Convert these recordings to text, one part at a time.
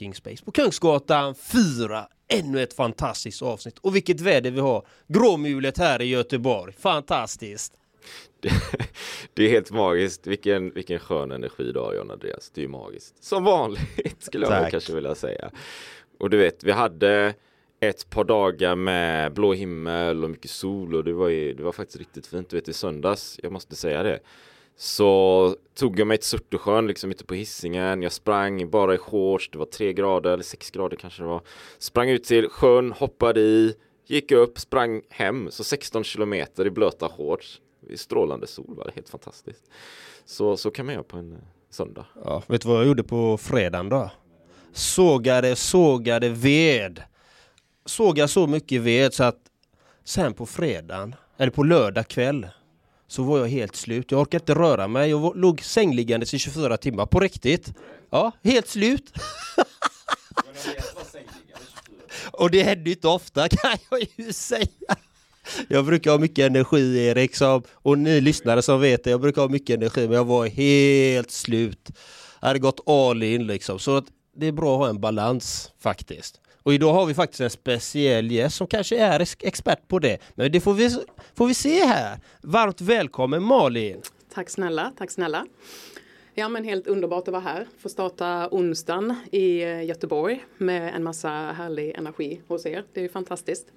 Talking Space på Kungsgatan 4. Ännu ett fantastiskt avsnitt. Och vilket väder vi har! Gråmulet här i Göteborg. Fantastiskt! Det, det, är helt magiskt. Vilken, vilken skön energi du har John Andreas. Det är magiskt. Som vanligt skulle jag Tack. kanske vilja säga. Och du vet, vi hade ett par dagar med blå himmel och mycket sol och det var, ju, det var faktiskt riktigt fint. Du vet i söndags, jag måste säga det. Så tog jag mig till Surtesjön liksom ute på hissingen. Jag sprang bara i shorts. Det var tre grader eller sex grader kanske det var. Sprang ut till sjön, hoppade i, gick upp, sprang hem. Så 16 kilometer i blöta shorts. I strålande sol var det helt fantastiskt. Så, så kan man göra på en eh, söndag. Ja, vet du vad jag gjorde på fredagen då? Sågade, sågade ved. Sågade så mycket ved så att sen på fredagen, eller på lördag kväll så var jag helt slut. Jag orkade inte röra mig. Jag låg sängliggandes i 24 timmar på riktigt. Ja, helt slut. Och det händer inte ofta kan jag ju säga. Jag brukar ha mycket energi Erik, som, och ni lyssnare som vet det, jag brukar ha mycket energi men jag var helt slut. Jag hade gått all in liksom. Så det är bra att ha en balans faktiskt. Och idag har vi faktiskt en speciell gäst som kanske är expert på det. Men det får vi, får vi se här. Varmt välkommen Malin! Tack snälla, tack snälla. Ja men helt underbart att vara här. Få starta onsdagen i eh, Göteborg med en massa härlig energi hos er. Det är ju fantastiskt.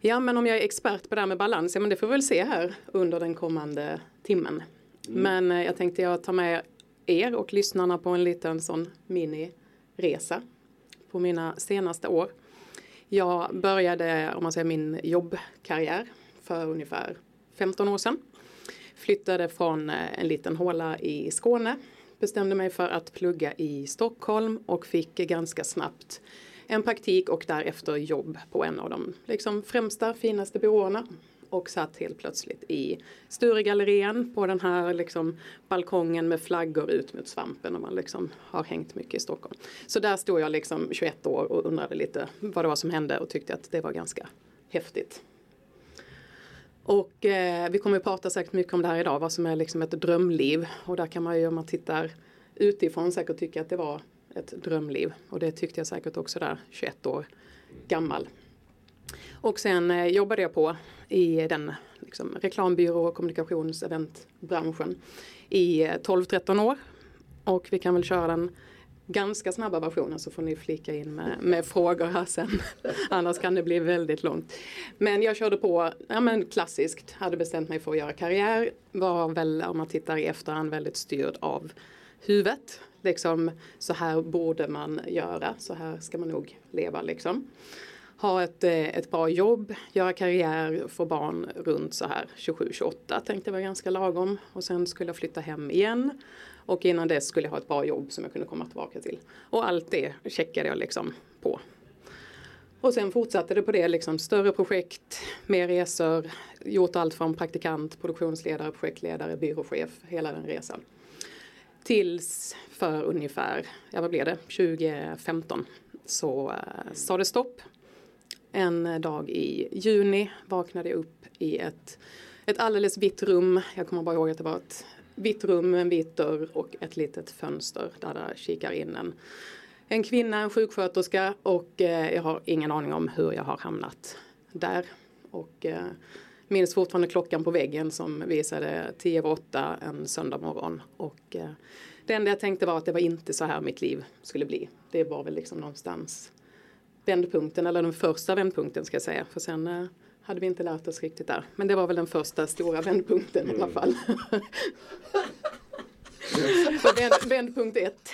Ja men om jag är expert på det här med balans, ja men det får vi väl se här under den kommande timmen. Mm. Men eh, jag tänkte jag tar med er och lyssnarna på en liten sån miniresa på mina senaste år. Jag började, om man säger min jobbkarriär för ungefär 15 år sedan. Flyttade från eh, en liten håla i Skåne. Bestämde mig för att plugga i Stockholm och fick ganska snabbt en praktik och därefter jobb på en av de liksom, främsta, finaste byråerna och satt helt plötsligt i Sturegallerian på den här liksom balkongen med flaggor ut mot svampen och man liksom har hängt mycket i Stockholm. Så där stod jag liksom 21 år och undrade lite vad det var som hände och tyckte att det var ganska häftigt. Och eh, vi kommer att prata säkert mycket om det här idag, vad som är liksom ett drömliv. Och där kan man ju om man tittar utifrån säkert tycka att det var ett drömliv. Och det tyckte jag säkert också där 21 år gammal. Och sen eh, jobbade jag på i den liksom, reklambyrå och kommunikationseventbranschen i eh, 12-13 år. Och vi kan väl köra den ganska snabba versionen så får ni flika in med, med frågor här sen. Annars kan det bli väldigt långt. Men jag körde på ja, men klassiskt, hade bestämt mig för att göra karriär. Var väl om man tittar i efterhand väldigt styrd av huvudet. Liksom så här borde man göra, så här ska man nog leva liksom ha ett, eh, ett bra jobb, göra karriär, få barn runt så här 27-28 tänkte jag var ganska lagom. Och sen skulle jag flytta hem igen. Och innan dess skulle jag ha ett bra jobb som jag kunde komma tillbaka till. Och allt det checkade jag liksom på. Och sen fortsatte det på det, liksom större projekt, mer resor, gjort allt från praktikant, produktionsledare, projektledare, byråchef, hela den resan. Tills för ungefär, ja vad blev det, 2015 så uh, sa det stopp en dag i juni vaknade jag upp i ett, ett alldeles vitt rum. Jag kommer bara ihåg att det var ett vitt rum med en vit dörr och ett litet fönster där det kikar in en, en kvinna, en sjuksköterska och eh, jag har ingen aning om hur jag har hamnat där. Och eh, minns fortfarande klockan på väggen som visade 10 över 8 en söndag morgon. Och eh, det enda jag tänkte var att det var inte så här mitt liv skulle bli. Det var väl liksom någonstans vändpunkten, eller den första vändpunkten ska jag säga. För sen eh, hade vi inte lärt oss riktigt där. Men det var väl den första stora vändpunkten mm. i alla fall. Vänd, vändpunkt ett.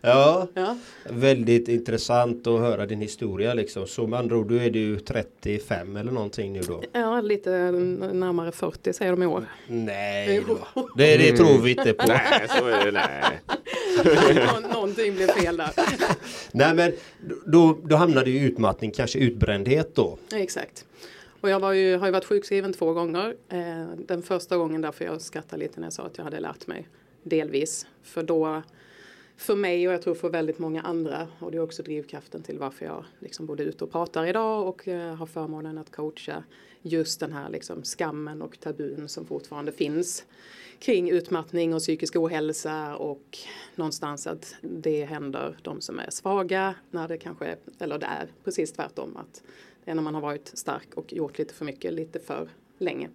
Ja, ja, väldigt intressant att höra din historia liksom. Så med andra ord, då är du 35 eller någonting nu då? Ja, lite närmare 40 säger de i år. Nej då. Det, det tror vi inte på. nej, så är det nej. Nå någonting blev fel där. nej men då, då hamnade i utmattning, kanske utbrändhet då? Ja, exakt. Och jag ju, har ju varit sjukskriven två gånger. Eh, den första gången därför jag skrattade lite när jag sa att jag hade lärt mig delvis. För då för mig och jag tror för väldigt många andra och det är också drivkraften till varför jag liksom både ute och pratar idag och eh, har förmånen att coacha just den här liksom skammen och tabun som fortfarande finns kring utmattning och psykisk ohälsa och någonstans att det händer de som är svaga när det kanske, eller det är precis tvärtom att det är när man har varit stark och gjort lite för mycket lite för länge.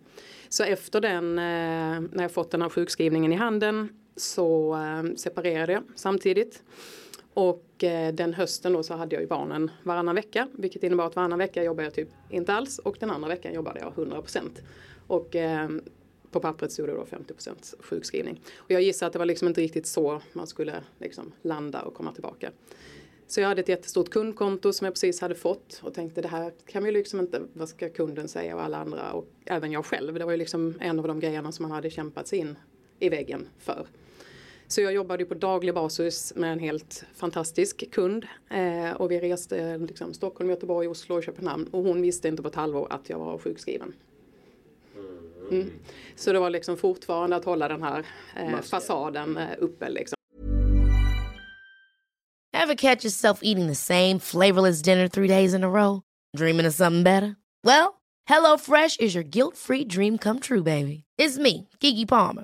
Så efter den, eh, när jag fått den här sjukskrivningen i handen så eh, separerade jag samtidigt. Och eh, den hösten då så hade jag ju barnen varannan vecka vilket innebar att varannan vecka jobbade jag typ inte alls och den andra veckan jobbade jag 100%. Och eh, på pappret stod det då 50% sjukskrivning. Och jag gissar att det var liksom inte riktigt så man skulle liksom landa och komma tillbaka. Så jag hade ett jättestort kundkonto som jag precis hade fått och tänkte det här kan vi liksom inte, vad ska kunden säga och alla andra och även jag själv. Det var ju liksom en av de grejerna som man hade kämpat sig in i väggen för. Så jag jobbade på daglig basis med en helt fantastisk kund eh, och vi reste liksom, Stockholm, Göteborg, Oslo och Köpenhamn och hon visste inte på ett halvår att jag var sjukskriven. Mm. Så det var liksom fortfarande att hålla den här eh, fasaden eh, uppe liksom. Have catch yourself eating the same flavorless dinner three days in a row? Dreaming of something better? Well, hello fresh is your guilt free dream come true baby. It's me, Gigi Palmer.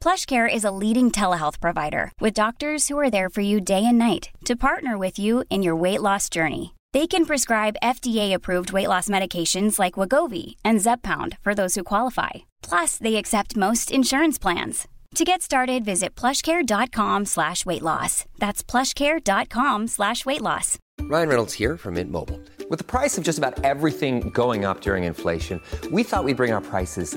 PlushCare is a leading telehealth provider with doctors who are there for you day and night to partner with you in your weight loss journey. They can prescribe FDA-approved weight loss medications like Wagovi and Zepbound for those who qualify. Plus, they accept most insurance plans. To get started, visit plushcare.com slash weight loss. That's plushcare.com slash weight loss. Ryan Reynolds here from Mint Mobile. With the price of just about everything going up during inflation, we thought we'd bring our prices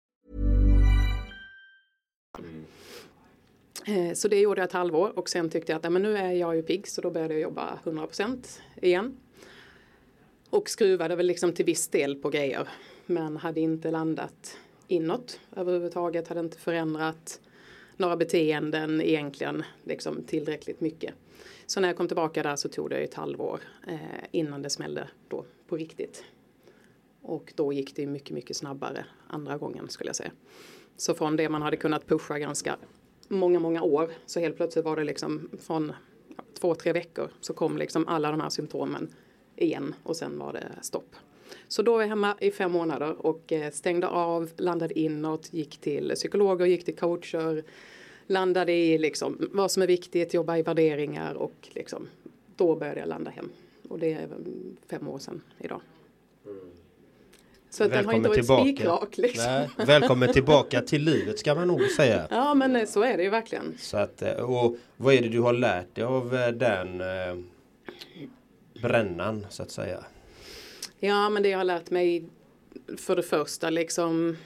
Eh, så det gjorde jag ett halvår och sen tyckte jag att nej, men nu är jag ju pigg så då började jag jobba 100% igen. Och skruvade väl liksom till viss del på grejer. Men hade inte landat inåt överhuvudtaget. Hade inte förändrat några beteenden egentligen liksom tillräckligt mycket. Så när jag kom tillbaka där så tog det ett halvår eh, innan det smällde då på riktigt. Och då gick det mycket, mycket snabbare andra gången skulle jag säga. Så från det man hade kunnat pusha ganska många, många år så helt plötsligt var det liksom från ja, två, tre veckor så kom liksom alla de här symptomen igen och sen var det stopp. Så då var jag hemma i fem månader och eh, stängde av, landade inåt, gick till psykologer, gick till coacher, landade i liksom vad som är viktigt, jobba i värderingar och liksom då började jag landa hem. Och det är fem år sedan idag. Mm. Så att den har inte varit spikrak liksom. Nej, välkommen tillbaka till livet ska man nog säga. Ja men eh, så är det ju verkligen. Så att, eh, och vad är det du har lärt dig av eh, den eh, brännan så att säga? Ja men det jag har lärt mig för det första liksom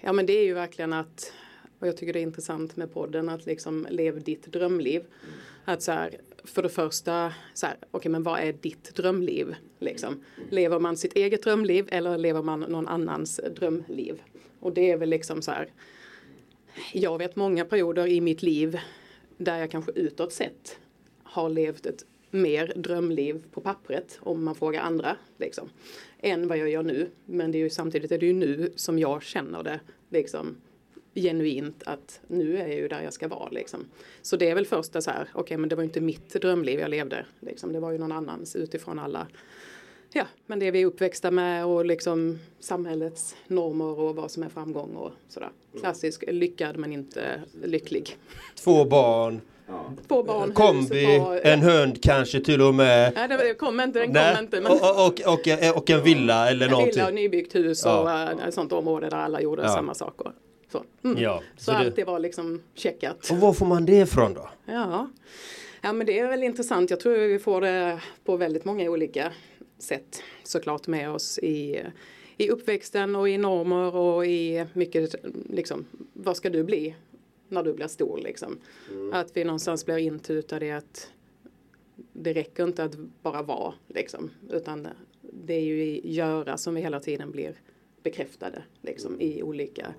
Ja men det är ju verkligen att och jag tycker det är intressant med podden att liksom lev ditt drömliv. Att så här, för det första, så här, okay, men vad är ditt drömliv? Liksom. Lever man sitt eget drömliv eller lever man någon annans drömliv? Och det är väl liksom så här. Jag vet många perioder i mitt liv där jag kanske utåt sett har levt ett mer drömliv på pappret om man frågar andra liksom, än vad jag gör nu. Men det är ju samtidigt är det ju nu som jag känner det liksom genuint att nu är jag ju där jag ska vara liksom. Så det är väl första så här, okej okay, men det var inte mitt drömliv jag levde liksom. Det var ju någon annans utifrån alla Ja, men det vi är uppväxta med och liksom samhällets normer och vad som är framgång och sådär. Klassisk lyckad men inte lycklig. Två barn, Två barn, Kombi, hus, och- en hund kanske till och med. Nej, det kom inte, den Nej, kom inte. Men... och, och, och, och en villa eller En någonting. villa och nybyggt hus Ja. och eh, ett sånt område där alla gjorde Ja. samma saker. Så, mm. Ja, så, så det- allt det var liksom checkat. Och var får man det ifrån då? Ja. ja, men det är väl intressant. Jag tror vi får det på väldigt många olika sätt såklart med oss i, i uppväxten och i normer och i mycket liksom, vad ska du bli när du blir stor liksom. Att vi någonstans blir intutade i att det räcker inte att bara vara liksom, utan det är ju i göra som vi hela tiden blir bekräftade liksom, i olika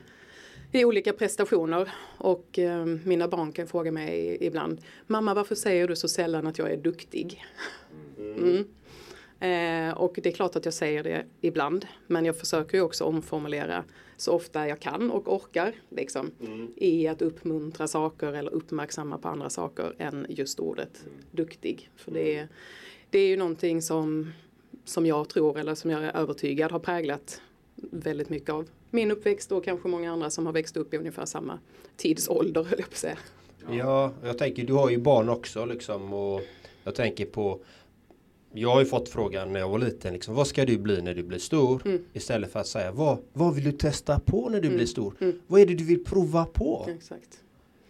i olika prestationer och eh, mina barn kan fråga mig ibland Mamma varför säger du så sällan att jag är duktig? Mm. Eh, och det är klart att jag säger det ibland men jag försöker ju också omformulera så ofta jag kan och orkar liksom, i att uppmuntra saker eller uppmärksamma på andra saker än just ordet duktig. För det är, det är ju någonting som, som jag tror eller som jag är övertygad har präglat väldigt mycket av min uppväxt och kanske många andra som har växt upp i ungefär samma tidsålder höll jag på att säga. Ja, jag tänker du har ju barn också liksom och jag tänker på jag har ju fått frågan när jag var liten liksom, vad ska du bli när du blir stor? Istället för att säga vad, vad vill du testa på när du blir stor? Vad är det du vill prova på? Exakt.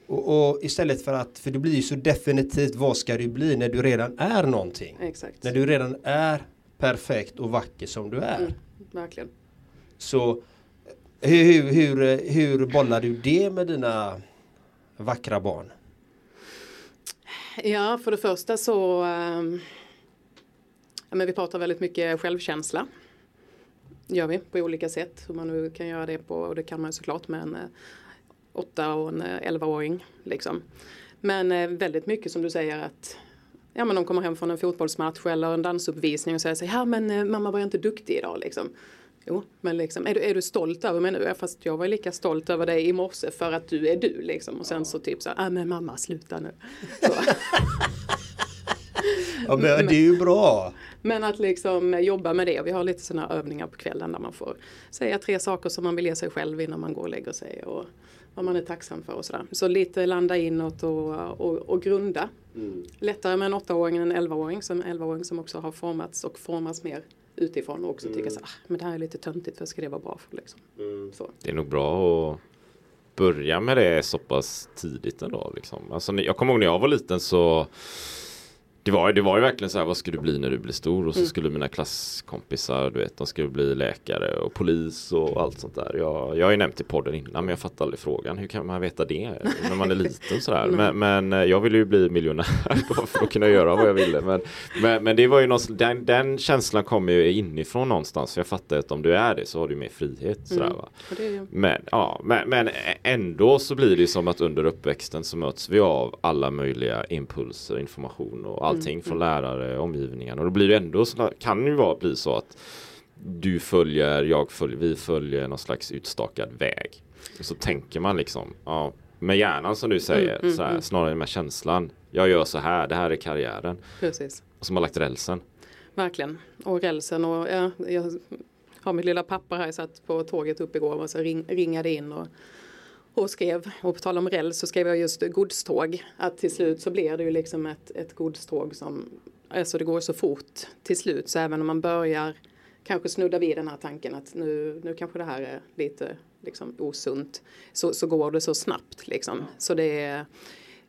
Och, och istället för att, för det blir ju så definitivt vad ska du bli när du redan är någonting? Exakt. När du redan är perfekt och vacker som du är. Verkligen. Så hur, hur, hur, hur bollar du det med dina vackra barn? Ja, för det första så ehm, ja, men vi pratar väldigt mycket självkänsla. Gör vi på olika sätt. Hur man nu kan göra det på, och det kan man såklart med en eh, åtta och en eh, elvaåring. Liksom. Men äh, väldigt mycket som du säger att ja, men de kommer hem från en fotbollsmatch eller en dansuppvisning och säger så här, ja men äh, mamma var jag inte duktig idag liksom. Jo, men liksom, är du, är du stolt över mig nu? Ja, Fast jag var lika stolt över dig i morse för att du är du liksom. Och sen så typ så här, ah, men mamma sluta nu. Ja, men det är ju bra. Men att liksom jobba med det. Vi har lite sådana övningar på kvällen där man får säga tre saker som man vill ge sig själv innan man går och lägger sig. Och vad man är tacksam för och sådär. Så lite landa inåt och, och, och grunda. Lättare med en åttaåring än en elvaåring. Som en elvaåring som också har formats och formas mer utifrån och också tycker så här, ah, men det här är lite töntigt för ska det vara bra för liksom. Så. Det är nog bra att börja med det så pass tidigt ändå. Liksom. Alltså, jag kommer ihåg när jag var liten så det var, det var ju verkligen så här, vad ska du bli när du blir stor? Och så skulle mina klasskompisar, du vet, de skulle bli läkare och polis och allt sånt där. Jag, jag har ju nämnt i podden innan, men jag fattar aldrig frågan. Hur kan man veta det när man är liten sådär? Men, men eh, jag ville ju bli miljonär för att kunna göra vad jag ville. Men, men, men det var ju någon, den, den känslan kommer ju inifrån någonstans. För jag fattar att om du är det så har du mer frihet. Sådär, va? Är ju, Men, ja, men, men ändå så blir det som att under uppväxten så möts vi av alla möjliga impulser, information och allting från lärare, omgivningen. Och då blir det ändå så, kan det ju vara, bli så att du följer, jag följer, vi följer någon slags utstakad väg. Och så tänker man liksom, ja, med hjärnan som du säger, så här, snarare med känslan. Jag gör så här, det här är karriären. precis. Och som har lagt rälsen. Verkligen. Och rälsen och ja, jag har mitt lilla papper här. Jag satt på tåget upp igår och så ring, ringade in och, och skrev. Och på tal om räls så skrev jag just godståg. Att till slut så blir det ju liksom ett, ett godståg som, alltså det går så fort till slut. Så även om man börjar kanske snudda vid den här tanken att nu, nu kanske det här är lite liksom osunt. Så, så går det så snabbt liksom. Så det är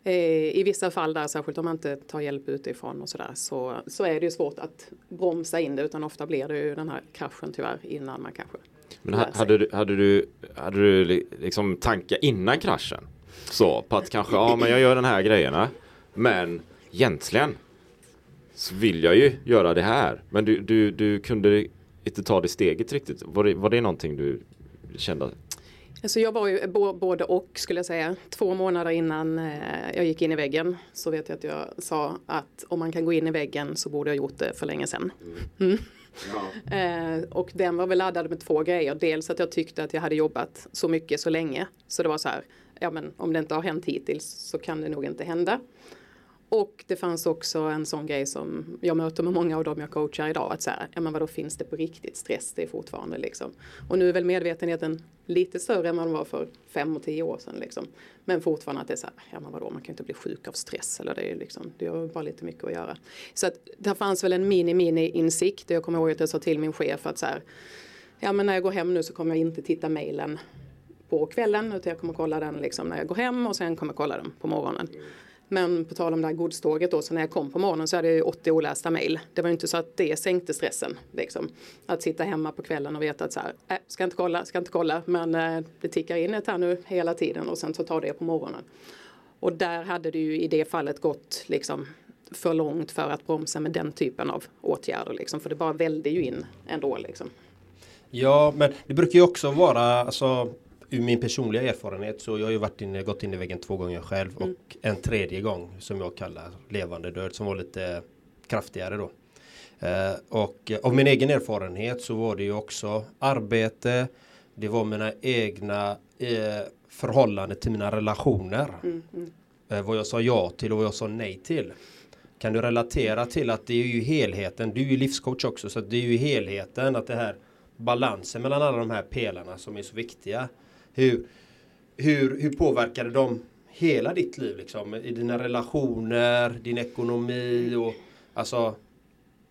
eh, I vissa fall där, särskilt om man inte tar hjälp utifrån och sådär, så, så är det ju svårt att bromsa in det utan ofta blir det ju den här kraschen tyvärr innan man kanske men ha- hade du, hade du, hade du li- liksom tankar innan kraschen? Så på att kanske, ja men jag gör den här grejerna. Men egentligen så vill jag ju göra det här. Men du, du, du kunde inte ta det steget riktigt. Var det, var det någonting du kände? Alltså jag var ju både och skulle jag säga. Två månader innan eh, jag gick in i väggen så vet jag att jag sa att om man kan gå in i väggen så borde jag gjort det för länge sedan. Mm. Eh, och den var väl laddad med två grejer. Dels att jag tyckte att jag hade jobbat så mycket så länge. Så det var så här, ja men om det inte har hänt hittills så kan det nog inte hända. Och det fanns också en sån grej som jag möter med många av dem jag coachar idag. Att så här, ja men vadå finns det på riktigt stress? Det är fortfarande liksom. Och nu är väl medvetenheten lite större än vad den var för fem och tio år sedan liksom. Men fortfarande att det är så här, ja men vadå man kan inte bli sjuk av stress eller det är liksom, det har bara lite mycket att göra. Så att det fanns väl en mini mini insikt. Jag kommer ihåg att jag sa till min chef att så här, ja men när jag går hem nu så kommer jag inte titta mejlen på kvällen utan jag kommer kolla den liksom när jag går hem och sen kommer jag kolla den på morgonen. Men på tal om det här godståget då, så när jag kom på morgonen så hade jag 80 olästa mejl. Det var ju inte så att det sänkte stressen. Liksom. Att sitta hemma på kvällen och veta att så här, äh, ska inte kolla, ska inte kolla, men äh, det tickar in ett här nu hela tiden och sen så tar det på morgonen. Och där hade det ju i det fallet gått liksom för långt för att bromsa med den typen av åtgärder liksom, för det bara välde ju in ändå liksom. Ja, men det brukar ju också vara, alltså ur min personliga erfarenhet så jag har ju varit inne, gått in i väggen två gånger själv mm. och en tredje gång som jag kallar levande död som var lite kraftigare då. Eh, och av min egen erfarenhet så var det ju också arbete, det var mina egna eh, förhållanden till mina relationer. Mm, mm. Eh, vad jag sa ja till och vad jag sa nej till. Kan du relatera till att det är ju helheten, du är ju livscoach också så det är ju helheten att det här balansen mellan alla de här pelarna som är så viktiga hur, hur, hur påverkade de hela ditt liv liksom? I dina relationer, din ekonomi och alltså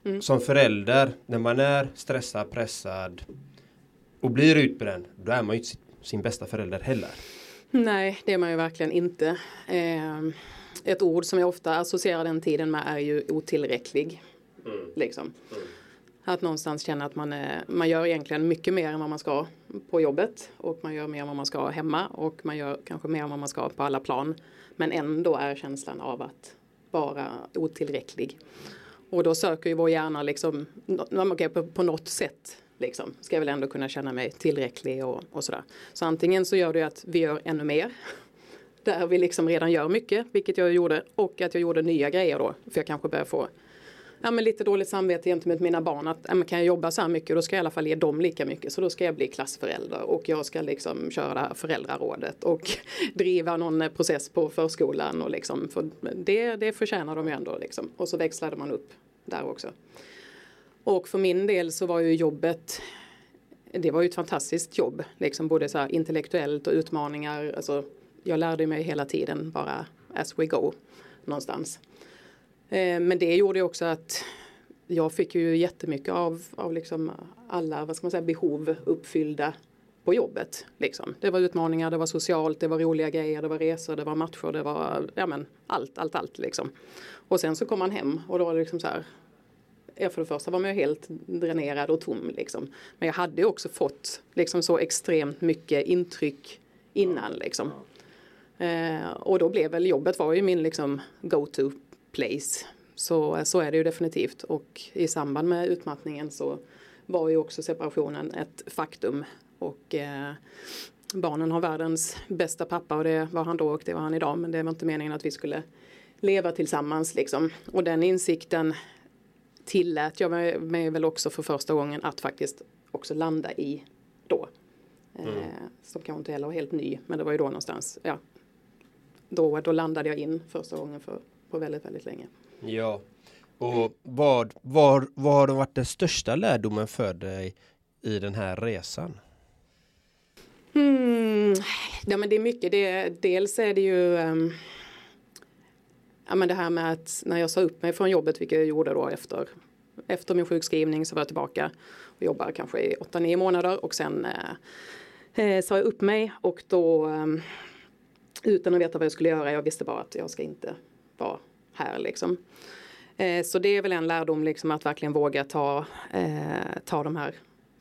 mm. som förälder när man är stressad, pressad och blir utbränd då är man ju inte sin bästa förälder heller. Nej, det är man ju verkligen inte. Eh, ett ord som jag ofta associerar den tiden med är ju otillräcklig. Mm. Liksom. Mm. Att någonstans känna att man, är, man gör egentligen mycket mer än vad man ska på jobbet och man gör mer än vad man ska hemma och man gör kanske mer än vad man ska på alla plan. Men ändå är känslan av att vara otillräcklig. Och då söker ju vår hjärna liksom, okay, på, på något sätt liksom, ska jag väl ändå kunna känna mig tillräcklig och, och sådär. Så antingen så gör det att vi gör ännu mer där vi liksom redan gör mycket, vilket jag gjorde, och att jag gjorde nya grejer då, för jag kanske börjar få ja, men lite dåligt samvete gentemot mina barn att ja, kan jag jobba så här mycket då ska jag i alla fall ge dem lika mycket så då ska jag bli klassförälder och jag ska liksom köra det här föräldrarådet och driva någon eh, process på förskolan och liksom för det, det förtjänar de ju ändå liksom och så växlade man upp där också. Och för min del så var ju jobbet det var ju ett fantastiskt jobb, liksom både så intellektuellt och utmaningar. Alltså, jag lärde mig hela tiden bara as we go någonstans. Eh, men det gjorde också att jag fick ju jättemycket av, av liksom alla vad ska man säga, behov uppfyllda på jobbet. Liksom. Det var utmaningar, det var socialt, det var roliga grejer, det var resor, det var matcher, det var ja, men, allt, allt, allt. Liksom. Och sen så kom man hem och då var det liksom så här Jag för det första var man ju helt dränerad och tom liksom. Men jag hade också fått liksom så extremt mycket intryck innan liksom. Eh, och då blev väl jobbet var ju min liksom go-to place. Så, så är det ju definitivt och i samband med utmattningen så var ju också separationen ett faktum och eh, barnen har världens bästa pappa och det var han då och det var han idag men det var inte meningen att vi skulle leva tillsammans liksom. Och den insikten tillät jag mig väl också för första gången att faktiskt också landa i då. Eh, mm. Eh, som kanske inte heller var helt ny men det var ju då någonstans, ja. Då, då landade jag in första gången för på väldigt, väldigt länge. Ja, och vad, vad, vad har varit den största lärdomen för dig i den här resan? Mm, ja, men det är mycket. Det, dels är det ju um, ja, men det här med att när jag sa upp mig från jobbet, vilket jag gjorde då efter, efter min sjukskrivning, så var jag tillbaka och jobbade kanske i 8-9 månader och sen eh, eh, sa jag upp mig och då um, utan att veta vad jag skulle göra, jag visste bara att jag ska inte vara här liksom. Eh, så det är väl en lärdom liksom att verkligen våga ta, eh, ta de här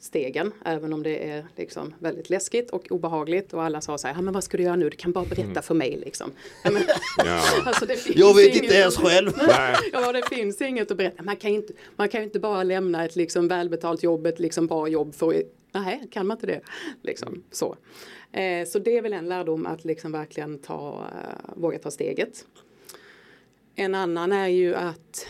stegen, även om det är liksom väldigt läskigt och obehagligt och alla sa så här, men vad ska du göra nu, du kan bara berätta mm. för mig liksom. Men, ja. alltså, jag vet inte ens själv. ja, det finns inget att berätta. Man kan ju inte, man kan inte bara lämna ett liksom välbetalt jobb, ett liksom bra jobb för Nej, kan man inte det? Liksom, så. Eh, så det är väl en lärdom att liksom verkligen ta, uh, våga ta steget. En annan är ju att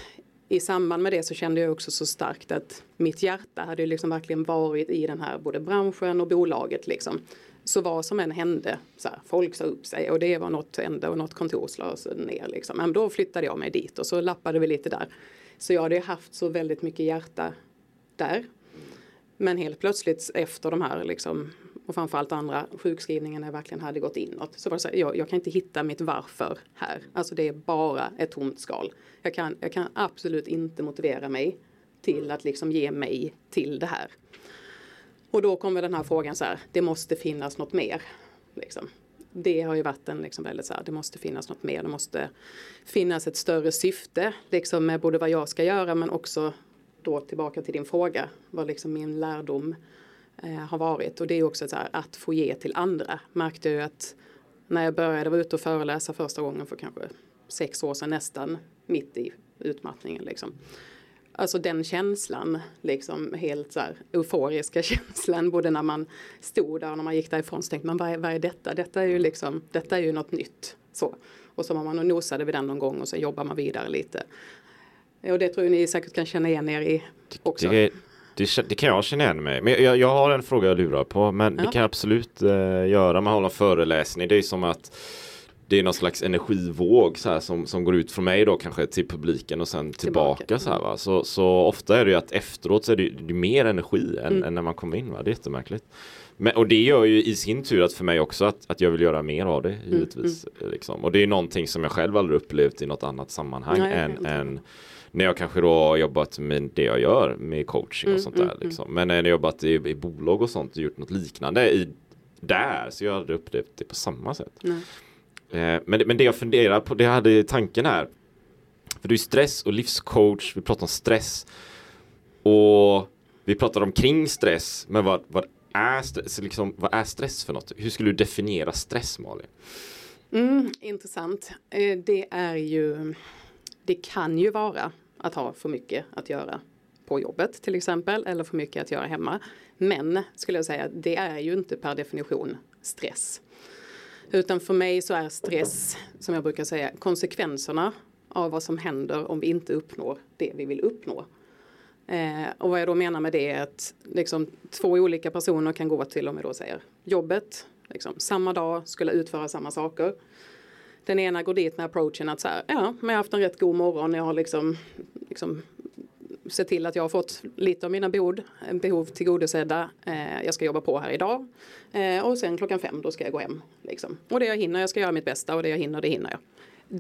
i samband med det så kände jag också så starkt att mitt hjärta hade liksom verkligen varit i den här både branschen och bolaget liksom. Så vad som än hände, så här, folk sa upp sig och det var något hände och något kontor slås ner liksom. Men då flyttade jag mig dit och så lappade vi lite där. Så jag hade haft så väldigt mycket hjärta där. Men helt plötsligt efter de här liksom och framförallt andra sjukskrivningarna verkligen hade gått inåt. Så var det så här, jag, jag, kan inte hitta mitt varför här. Alltså det är bara ett tomt skal. Jag kan, jag kan absolut inte motivera mig till att liksom ge mig till det här. Och då kommer den här frågan så här, det måste finnas något mer. Liksom. Det har ju varit en liksom väldigt så här, det måste finnas något mer, det måste finnas ett större syfte liksom med både vad jag ska göra men också då tillbaka till din fråga, vad liksom min lärdom eh, har varit. Och det är också så här, att få ge till andra. Märkte ju att när jag började vara ute och föreläsa första gången för kanske sex år sedan nästan mitt i utmattningen liksom. Alltså den känslan, liksom helt så här euforiska känslan, både när man stod där och när man gick därifrån så tänkte man vad är, vad är detta? Detta är ju liksom, detta är ju något nytt. Så. Och så var man och nosade vid den någon gång och så jobbar man vidare lite. Och det tror jag ni säkert kan känna igen er i också. Det, det, det kan jag känna igen mig Men jag, jag har en fråga jag lurar på. Men ja. det kan jag absolut uh, göra. Man håller en föreläsning. Det är som att det är någon slags energivåg så här, som, som går ut från mig då kanske till publiken och sen tillbaka, tillbaka. så här va. Så, så ofta är det ju att efteråt så är det, det är mer energi än, mm. än, när man kommer in va. Det är jättemärkligt. Men, och det gör ju i sin tur att för mig också att, att jag vill göra mer av det mm, givetvis. Mm. Liksom. Och det är någonting som jag själv aldrig upplevt i något annat sammanhang Nej, än, än när jag kanske då har jobbat med det jag gör med coaching och mm, sånt där. Mm, mm. liksom. Men när jag jobbat i, i bolag och sånt och gjort något liknande i, där så jag hade upplevt det på samma sätt. Eh, men, men det jag funderar på, det jag hade tanken här. För du är stress och livscoach, vi pratar om stress. Och vi pratar om kring stress, men vad, vad, är, stress, liksom, vad är stress för något? Hur skulle du definiera stress Malin? Mm, intressant. Eh, det är ju, det kan ju vara att ha för mycket att göra på jobbet till exempel eller för mycket att göra hemma. Men skulle jag säga, det är ju inte per definition stress. Utan för mig så är stress, som jag brukar säga, konsekvenserna av vad som händer om vi inte uppnår det vi vill uppnå. Eh, och vad jag då menar med det är att liksom, två olika personer kan gå till, om vi då säger jobbet, liksom, samma dag skulle utföra samma saker. Den ena går dit med approachen att så här, ja, men jag har haft en rätt god morgon, jag har liksom, liksom se till att jag har fått lite av mina behov, behov tillgodosedda. Eh, jag ska jobba på här idag. Eh, och sen klockan fem då ska jag gå hem. Liksom. Och det jag hinner, jag ska göra mitt bästa och det jag hinner, det hinner jag.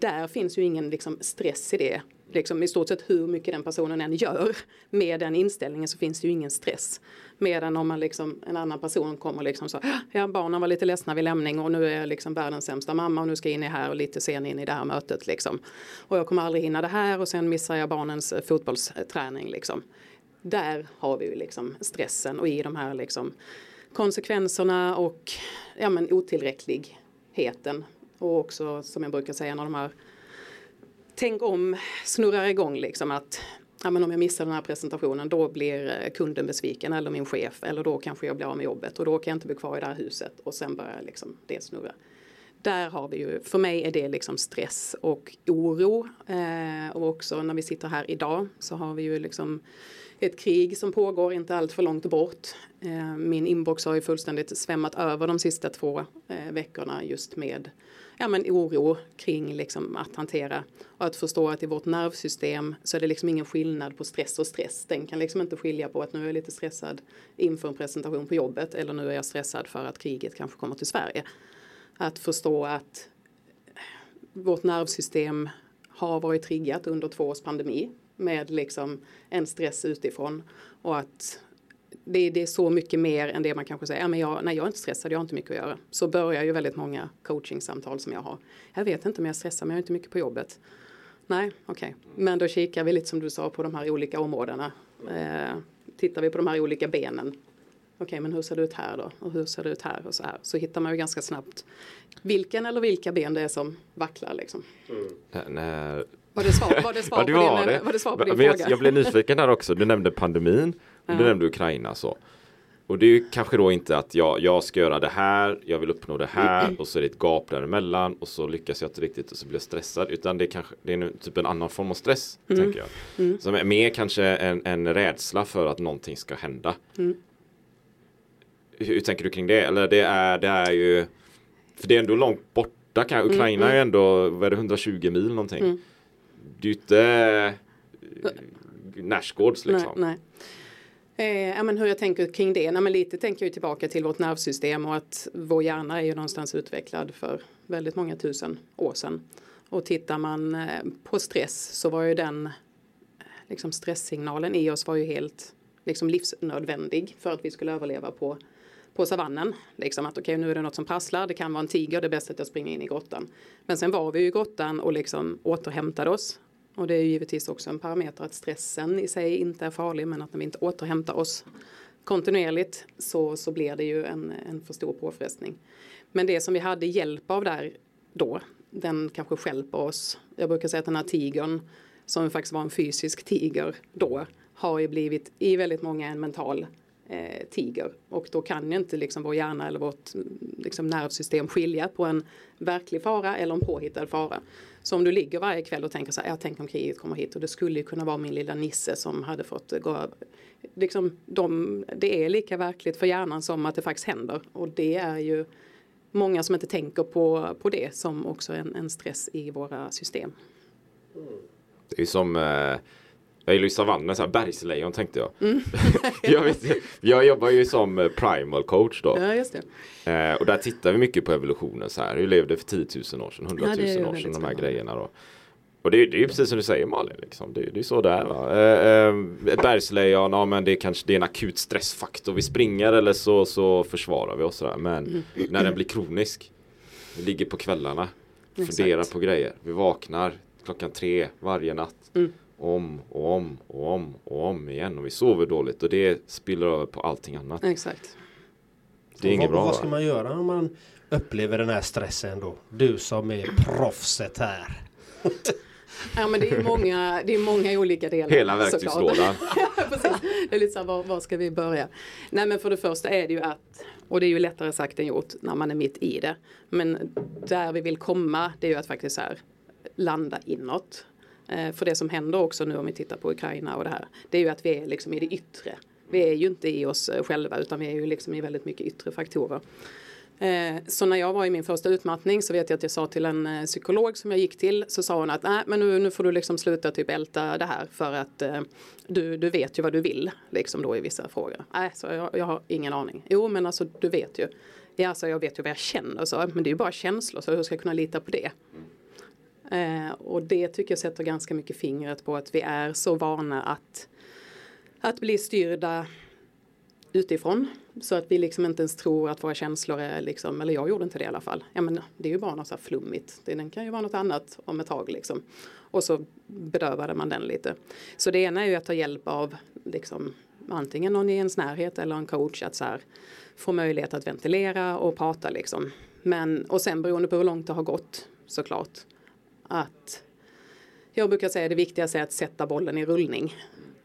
Där finns ju ingen liksom, stress i det. Liksom, I stort sett hur mycket den personen än gör med den inställningen så finns det ju ingen stress. Medan om man liksom, en annan person kommer och liksom så, ah, ja barnen var lite ledsna vid lämning och nu är jag liksom världens sämsta mamma och nu ska jag in i här och lite sen in i det här mötet liksom. Och jag kommer aldrig hinna det här och sen missar jag barnens eh, fotbollsträning liksom. Där har vi ju liksom stressen och i de här liksom konsekvenserna och ja, men otillräckligheten. Och också som jag brukar säga när de här tänk om snurrar igång liksom att ja, men om jag missar den här presentationen då blir eh, kunden besviken eller min chef eller då kanske jag blir av med jobbet och då kan jag inte bli kvar i det här huset och sen börjar liksom det snurra. Där har vi ju, för mig är det liksom stress och oro eh, och också när vi sitter här idag så har vi ju liksom ett krig som pågår inte allt för långt bort. Eh, min inbox har ju fullständigt svämmat över de sista två eh, veckorna just med ja, men oro kring liksom att hantera och att förstå att i vårt nervsystem så är det liksom ingen skillnad på stress och stress. Den kan liksom inte skilja på att nu är jag lite stressad inför en presentation på jobbet eller nu är jag stressad för att kriget kanske kommer till Sverige. Att förstå att vårt nervsystem har varit triggat under två års pandemi med liksom en stress utifrån och att det, det, är så mycket mer än det man kanske säger, ja, men jag, nej jag är inte stressad, jag har inte mycket att göra. Så börjar ju väldigt många coachingsamtal som jag har. Jag vet inte om jag är stressad men jag har inte mycket på jobbet. Nej, okej. Okay. Men då kikar vi lite som du sa på de här olika områdena. Eh, tittar vi på de här olika benen. Okej, okay, men hur ser det ut här då? Och hur ser det ut här och så här? Så hittar man ju ganska snabbt vilken eller vilka ben det är som vacklar liksom. Mm. Var det svar, var det svar ja, det var på din, Var det svar på din fråga? Jag, jag blev nyfiken här också. Du nämnde pandemin. Du nämnde Ukraina så. Och det är ju kanske då inte att jag, jag ska göra det här, jag vill uppnå det här och så är det ett gap däremellan och så lyckas jag inte riktigt och så blir jag stressad. Utan det är kanske det är nu typ en annan form av stress, tänker jag. Som är mer kanske en, en rädsla för att någonting ska hända. Hur, hur tänker du kring det? Eller det är, det är ju, för det är ändå långt borta, kan, Ukraina är ändå, vad är det, 120 mil någonting. Det är ju inte eh, Nashgårds liksom. Nej, nej. Eh, ja, men hur jag tänker kring det? Nej, men lite tänker jag tillbaka till vårt nervsystem och att vår hjärna är ju någonstans utvecklad för väldigt många tusen år sedan. Och tittar man eh, på stress så var ju den eh, liksom stresssignalen i oss var ju helt liksom livsnödvändig för att vi skulle överleva på, på savannen. Liksom att okej nu är det något som prasslar, det kan vara en tiger, det är bäst att jag springer in i grottan. Men sen var vi ju i grottan och liksom återhämtade oss. Och det är ju givetvis också en parameter att stressen i sig inte är farlig men att när vi inte återhämtar oss kontinuerligt så, så blir det ju en, en för stor påfrestning. Men det som vi hade hjälp av där då, den kanske skälper oss. Jag brukar säga att den här tigern som faktiskt var en fysisk tiger då har ju blivit i väldigt många en mental eh, tiger. Och då kan ju inte liksom vår hjärna eller vårt liksom, nervsystem skilja på en verklig fara eller en påhittad fara. Så om du ligger varje kväll och tänker så här, jag tänker om kriget kommer hit och det skulle ju kunna vara min lilla nisse som hade fått gå över. Liksom, de, det är lika verkligt för hjärnan som att det faktiskt händer. Och det är ju många som inte tänker på, på det som också en, en stress i våra system. Mm. Det är ju som eh, jag gillar ju savannen, så här bergslejon tänkte jag. jag, vet, jag jobbar ju som eh, primal coach då. Ja. Eh, och där tittar vi mycket på evolutionen så här. Hur levde för 10 000 år sedan, 100 000 Ja, år sedan, de här grejerna då. Och det, är- det är ju precis som du säger Malin, liksom. det, det är så det är. Va? Eh, eh, bergslejon, ja men det är kanske det är en akut stressfaktor. Vi springer eller så, så försvarar vi oss. Sådär. Men Mm. när den blir kronisk, vi ligger på kvällarna, funderar Exakt. på grejer. Vi vaknar klockan tre varje natt. Mm. Om och om och om och om igen. Och vi sover dåligt och det spiller över på allting annat. Exakt. Det är inget vad, bra. Vad ska man göra om man upplever den här stressen då? Du som är proffset här. Ja men det är många, det är många olika delar. Hela verktygslådan. Det är lite så här, var, var ska vi börja? Nej men för det första är det ju att, och det är ju lättare sagt än gjort när man är mitt i det. Men där vi vill komma det är ju att faktiskt så här, landa inåt. Eh, för det som händer också nu om vi tittar på Ukraina och det här. Det är ju att vi är liksom i det yttre. Vi är ju inte i oss eh, själva utan vi är ju liksom i väldigt mycket yttre faktorer. Eh, så när jag var i min första utmattning så vet jag att jag sa till en psykolog som jag gick till så sa hon att nej men nu, nu får du liksom sluta typ älta det här för att du, du vet ju vad du vill liksom då i vissa frågor. Nej, så jag, jag har ingen aning. Jo men alltså du vet ju. Ja, så jag vet ju vad jag känner så, men det är ju bara känslor så hur ska jag kunna lita på det? Eh, och det tycker jag sätter ganska mycket fingret på att vi är så vana att, att bli styrda utifrån. Så att vi liksom inte ens tror att våra känslor är liksom, eller jag gjorde inte det i alla fall. Ja men det är ju bara något så här flummigt. Den kan ju vara något annat om ett tag liksom. Och så bedövade man den lite. Så det ena är ju att ta hjälp av liksom antingen någon i ens närhet eller en coach att så här få möjlighet att ventilera och prata liksom. Men och sen beroende på hur långt det har gått såklart att jag brukar säga det viktigaste är att sätta bollen i rullning.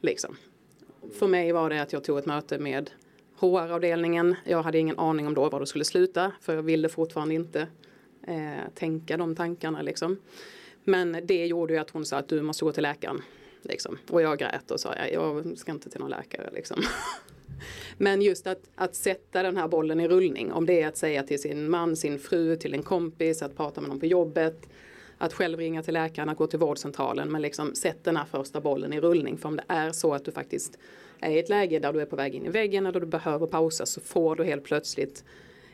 Liksom. För mig var det att jag tog ett möte med HR-avdelningen. Jag hade ingen aning om då var det skulle sluta för jag ville fortfarande inte eh, tänka de tankarna liksom. Men det gjorde ju att hon sa att du måste gå till läkaren. Liksom. Och jag grät och sa jag, jag ska inte till någon läkare. Liksom. Men just att, att sätta den här bollen i rullning, om det är att säga till sin man, sin fru, till en kompis, att prata med någon på jobbet, att själv ringa till läkaren, att gå till vårdcentralen, men liksom sätt den här första bollen i rullning. För om det är så att du faktiskt är i ett läge där du är på väg in i väggen eller du behöver pausa så får du helt plötsligt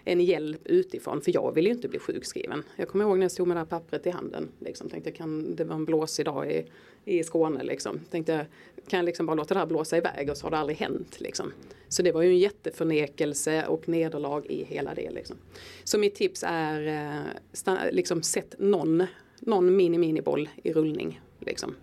en hjälp utifrån. För jag vill ju inte bli sjukskriven. Jag kommer ihåg när jag stod med det här pappret i handen. Liksom, tänkte kan, det var en blåsig dag i, i Skåne. Liksom. Tänkte kan jag liksom bara låta det här blåsa iväg och så har det aldrig hänt. Liksom. Så det var ju en jätteförnekelse och nederlag i hela det. Liksom. Så mitt tips är eh, stanna, liksom, sätt någon, någon mini-mini-boll i rullning. Liksom.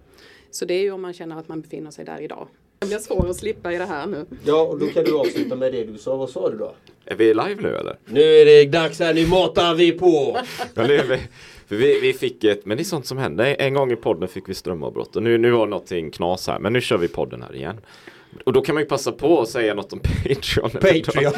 Så det är ju om man känner att man befinner sig där idag. Det blir svårt att slippa i det här nu. Ja, och då kan du avsluta med det du sa. Vad sa du då? Är vi live nu eller? Nu är det dags här, nu matar vi på! Ja, vi. För vi, vi fick ett, men det är sånt som händer. En gång i podden fick vi strömavbrott och nu, nu var någonting knas här. Men nu kör vi podden här igen. Och då kan man ju passa på att säga något om Patreon. Patreon,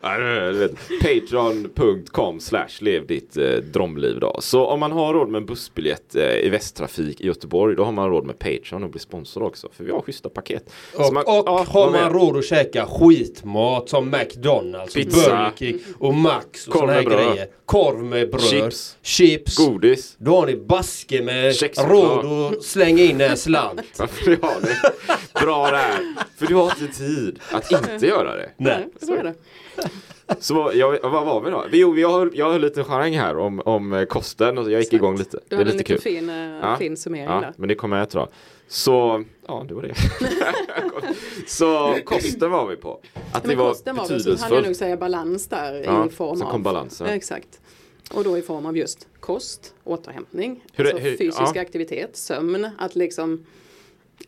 Patreon.com slash lev ditt eh, drömliv då. Så om man har råd med en bussbiljett eh, i Västtrafik i Göteborg då har man råd med Patreon och bli sponsor också. För vi har schyssta paket. Och, man- och ja, har man råd att käka skitmat som McDonalds, Pizza. Burger King och Max och såna här bröd. grejer. Korv med bröd. Chips. Chips. Godis. Då har ni baske med råd att slänga in en slant. Varför har ni? Bra där. För du har inte tid att inte göra det. Nej. Så är det. Så vad, jag, vad var vi då? Vi, jo, vi har, jag har lite charang här om, om kosten och jag gick igång lite. Du Det är lite liten kul. fin, eh, Ja. fin summering Ja, där. men det kommer jag att dra. Så, ja det var det. så kosten var vi på. Att det Men var kosten var väl, så hade jag nog betydelsefullt. säga balans där Ja, i form så av. kom balansen. Exakt. Och då i form av just kost, återhämtning, Hur alltså hur- fysisk ja. aktivitet, sömn. Att liksom,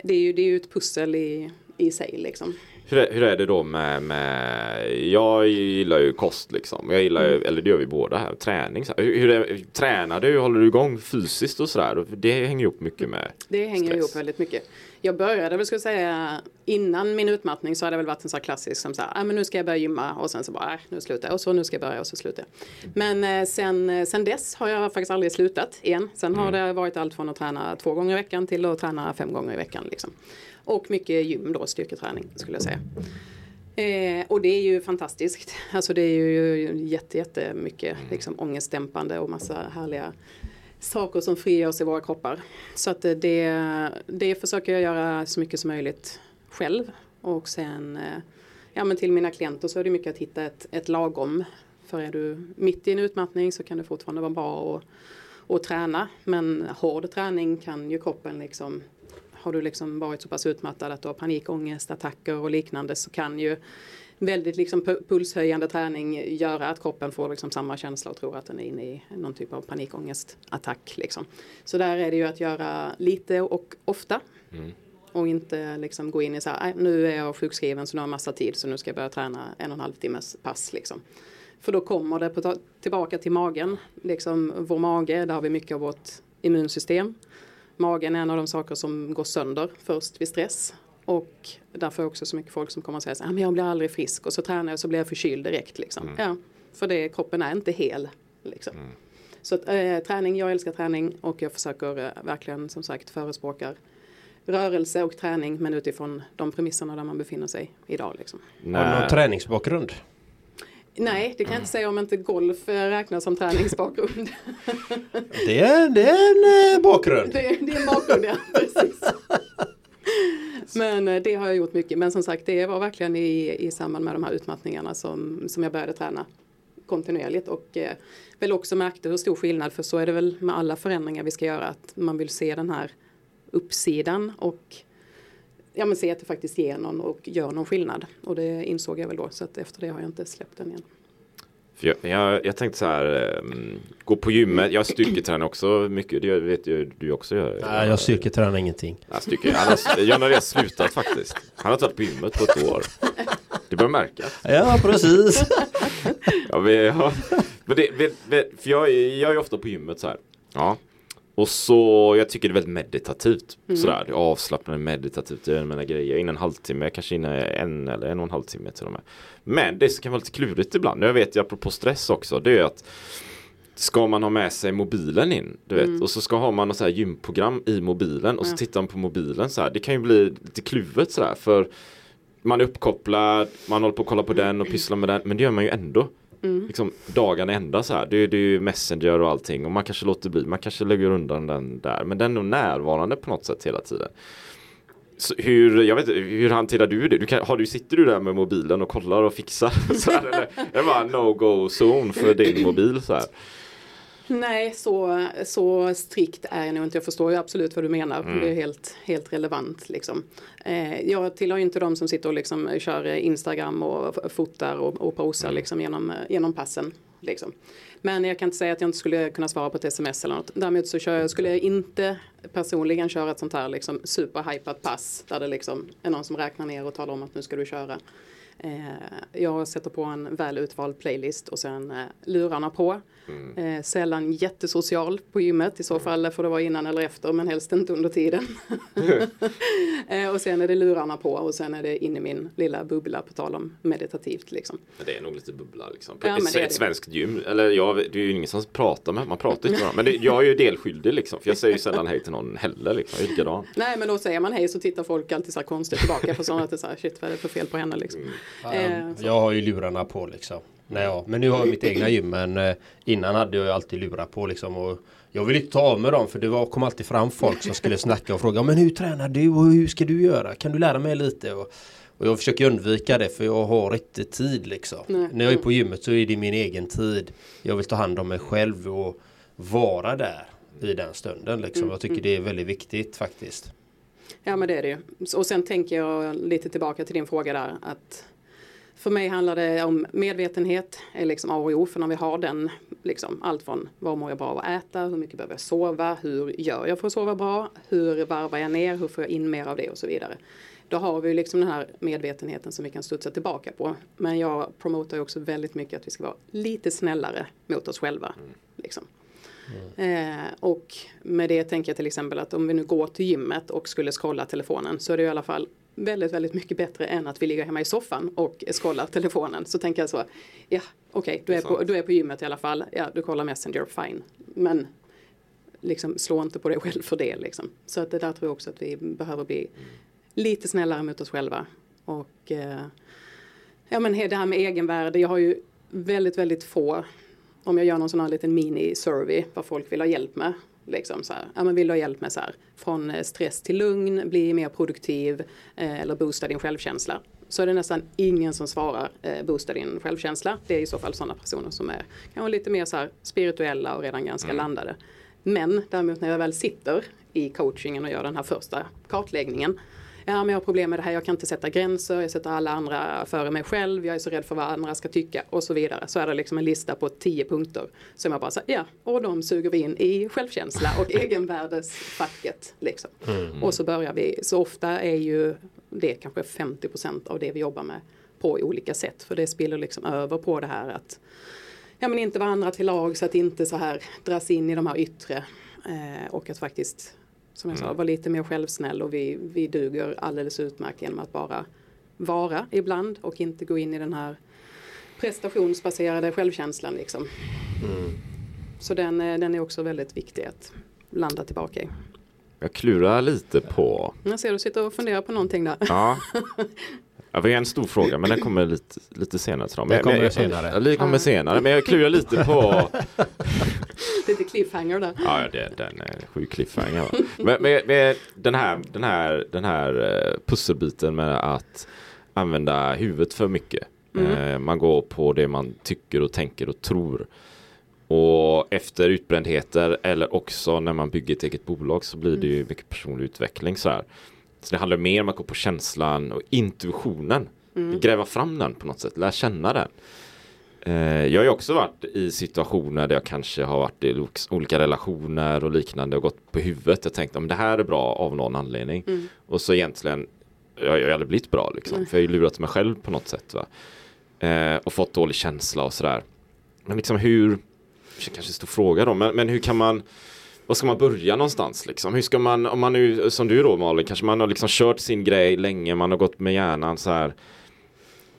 det är ju, det är ju ett pussel i, i sig liksom. Hur är, hur är det då med, med, jag gillar ju kost liksom. Jag gillar Mm. ju, eller det gör vi båda här, träning. Så här. Hur, hur är, tränar du, håller du igång fysiskt och sådär? Det hänger ihop mycket med Det hänger stress. ihop väldigt mycket. Jag började väl jag säga innan min utmattning så hade det väl varit en sån här klassisk som så här, ah, men nu ska jag börja gymma och sen så bara, äh, nu slutar jag och så nu ska jag börja och så slutar jag. Men eh, sen, eh, sen dess har jag faktiskt aldrig slutat igen. Sen har det varit allt från att träna två gånger i veckan till att träna fem gånger i veckan liksom. Och mycket gym då, styrketräning skulle jag säga. Eh, och det är ju fantastiskt. Alltså det är ju jätte, jättemycket liksom, ångestdämpande och massa härliga saker som frigörs i våra kroppar. Så att eh, det, det försöker jag göra så mycket som möjligt själv. Och sen eh, ja, men till mina klienter så är det mycket att hitta ett, ett lagom. För är du mitt i en utmattning så kan det fortfarande vara bra att, att träna. Men hård träning kan ju kroppen liksom har du liksom varit så pass utmattad att du har panikångest, attacker och liknande så kan ju väldigt liksom pu- pulshöjande träning göra att kroppen får liksom samma känsla och tror att den är inne i någon typ av panikångestattack. Liksom. Så där är det ju att göra lite och ofta. Och inte liksom gå in i så här, "Nej, nu är jag sjukskriven så nu har jag massa tid så nu ska jag börja träna en och en halv timmes pass. Liksom. För då kommer det på, tillbaka till magen. Liksom, vår mage, där har vi mycket av vårt immunsystem. Magen är en av de saker som går sönder först vid stress. Och därför är också så mycket folk som kommer att säga så här, "Ah, men jag blir aldrig frisk och så tränar jag så blir jag förkyld direkt. Liksom. Ja, för det, kroppen är inte hel. Liksom. Så att, eh, träning, jag älskar träning och jag försöker eh, verkligen som sagt förespråkar rörelse och träning men utifrån de premisserna där man befinner sig idag. Liksom. Har du någon träningsbakgrund? Nej, det kan jag inte säga om inte golf räknas som träningsbakgrund. Det är, det är en eh, bakgrund. det, det är en bakgrund, ja. Precis. Men eh, det har jag gjort mycket. Men som sagt, det var verkligen i, i samband med de här utmattningarna som, som jag började träna kontinuerligt och eh, väl också märkte hur stor skillnad, för så är det väl med alla förändringar vi ska göra, att man vill se den här uppsidan och ja, men se att det faktiskt ger någon och gör någon skillnad. Och det insåg jag väl då, så att efter det har jag inte släppt den igen. För jag, jag, jag tänkte så här, ehm, gå på gymmet. Jag styrketränar också mycket. Det vet ju du också gör. Nej, jag styrketränar ingenting. Ja, styrke, han har, John har redan slutat faktiskt. Han har inte varit på gymmet på ett år. Det börjar märkas. Ja, precis. Ja, vi, ja. Men det, för jag, jag är ju ofta på gymmet så här. Ja. Och så, jag tycker det är väldigt meditativt. Sådär, det är avslappnande meditativt. Jag gör mina grejer in en halvtimme, kanske in en eller en och en halv timme till och med. Men det som kan vara lite klurigt ibland, jag vet ju apropå stress också, det är att Ska man ha med sig mobilen in, du vet, och så ska ha man något så här gymprogram i mobilen och så tittar man på mobilen så här. Det kan ju bli lite kluvet så här för man är uppkopplad, man håller på att kolla på den och pysslar med den, men det gör man ju ändå. Mm. Liksom dagarna ända så här. Det, är- det är ju Messenger och allting och man kanske låter bli, man kanske lägger undan den där, men den är nog närvarande på något sätt hela tiden. Så hur, jag vet hur hanterar du det? Du kan, har du, sitter du där med mobilen och kollar och fixar? Så här, eller är det bara no-go zone för din mobil så här? Nej, så, så strikt är jag nog inte. Jag förstår ju absolut vad du menar. Mm. Det är helt, helt relevant. Liksom. Eh, jag tillhör inte de som sitter och liksom kör Instagram och fotar och, och posar Mm. liksom genom, genom passen. Liksom. Men jag kan inte säga att jag inte skulle kunna svara på ett sms eller något. Däremot så jag, skulle jag inte personligen köra ett sånt här liksom superhypat pass där det liksom är någon som räknar ner och talar om att nu ska du köra Eh, jag sätter på en väl utvald playlist och sen eh, lurarna på. Mm. Eh, sällan jättesocial på gymmet, i så mm. fall får det vara innan eller efter men helst inte under tiden. eh, och sen är det lurarna på och sen är det in i min lilla bubbla på tal om meditativt liksom. Men det är nog lite bubbla liksom. Ja, ett, ett svenskt gym, eller jag, det är ju ingen som pratar med, man pratar inte med Men det, jag är ju delskyldig liksom, för jag säger ju sällan hej till någon heller liksom, Nej men då säger man hej så tittar folk alltid så här konstigt tillbaka för sådana att det är så här, shit vad är det för fel på henne liksom. Mm. Eh, jag har ju lurarna på liksom. Nej, ja. Men nu har jag mitt egna gym men eh, innan hade jag alltid lurar på liksom. Och jag vill inte ta av med dem för det var, kom alltid fram folk som skulle snacka och fråga Men hur tränar du och hur ska du göra? Kan du lära mig lite? Och, och jag försöker undvika det för jag har inte tid liksom. Nej. När jag är på gymmet så är det min egen tid. Jag vill ta hand om mig själv och vara där i den stunden liksom. Jag tycker det är väldigt viktigt faktiskt. Ja men det är det ju. Och sen tänker jag lite tillbaka till din fråga där att för mig handlar det om medvetenhet, är liksom A och O, för när vi har den, liksom, allt från vad mår jag bra av att äta, hur mycket behöver jag sova, hur gör jag för att sova bra, hur varvar jag ner, hur får jag in mer av det och så vidare. Då har vi liksom den här medvetenheten som vi kan studsa tillbaka på. Men jag promotar också väldigt mycket att vi ska vara lite snällare mot oss själva. Mm. Liksom. Mm. Eh, och med det tänker jag till exempel att om vi nu går till gymmet och skulle scrolla telefonen så är det i alla fall väldigt, väldigt mycket bättre än att vi ligger hemma i soffan och scrollar telefonen. Så tänker jag så, ja okej, okay, du, är på, du är på gymmet i alla fall, ja du kollar Messenger, fine. Men liksom slå inte på dig själv för det liksom. Så att det där tror jag också att vi behöver bli lite snällare mot oss själva. Och eh, ja men det här med egenvärde, jag har ju väldigt, väldigt få om jag gör någon sån här liten mini-survey vad folk vill ha hjälp med Liksom så här, ja, men vill du ha hjälp med så här, från eh, stress till lugn, bli mer produktiv eh, eller boosta din självkänsla. Så är det nästan ingen som svarar eh, boosta din självkänsla. Det är i så fall sådana personer som är kanske lite mer så här, spirituella och redan ganska mm. landade. Men däremot när jag väl sitter i coachingen och gör den här första kartläggningen ja men jag har problem med det här, jag kan inte sätta gränser, jag sätter alla andra före mig själv, jag är så rädd för vad andra ska tycka och så vidare. Så är det liksom en lista på tio punkter som jag bara säger, ja, och de suger vi in i självkänsla och egenvärdesfacket. Liksom. Mm. Och så börjar vi, så ofta är ju det kanske 50% av det vi jobbar med på olika sätt, för det spiller liksom över på det här att ja, men inte vara andra till lag så att inte så här dras in i de här yttre eh, och att faktiskt som jag sa, mm. vara lite mer självsnäll och vi, vi duger alldeles utmärkt genom att bara vara ibland och inte gå in i den här prestationsbaserade självkänslan. Liksom. Mm. Så den, eh, den är också väldigt viktig att landa tillbaka i. Jag klurar lite på... Jag ser du sitter och funderar på någonting där. Ja. Ja, det är en stor fråga men den kommer lite, lite senare. Tror jag. Men, det kommer men, senare. Det kommer senare men jag klurar lite på Lite cliffhanger där. Ja, det, den är sjuk cliffhanger. men, med, med den här, den här, den här eh, pusselbiten med att använda huvudet för mycket. Mm. Eh, man går på det man tycker och tänker och tror. Och efter utbrändheter eller också när man bygger ett eget bolag så blir det ju mm. mycket personlig utveckling så här. Så det handlar mer om att gå på känslan och intuitionen. Mm. Gräva fram den på något sätt, lära känna den. Eh, jag har ju också varit i situationer där jag kanske har varit i olika relationer och liknande och gått på huvudet. Jag tänkte om det här är bra av någon anledning. Mm. Och så egentligen, jag, har aldrig blivit bra liksom. Mm. För jag har ju lurat mig själv på något sätt. Va? Eh, och fått dålig känsla och sådär. Men liksom hur, kanske stor fråga då, men, men hur kan man var ska man börja någonstans liksom? Hur ska man, om man nu, som du då Malin, kanske man har liksom kört sin grej länge, man har gått med hjärnan så här.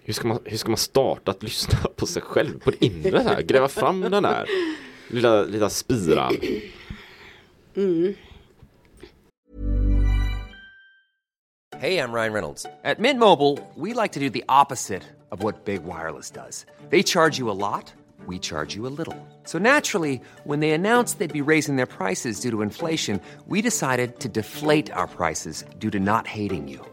Hur ska man, hur ska man starta att lyssna på sig själv, på det inre här, gräva fram den där lilla, lilla spiran? Mm. Hej, jag Ryan Reynolds. At Mint Mobile, we like to do the opposite of what Big Wireless does. They charge you a lot. we charge you a little. So naturally, when they announced they'd be raising their prices due to inflation, we decided to deflate our prices due to not hating you.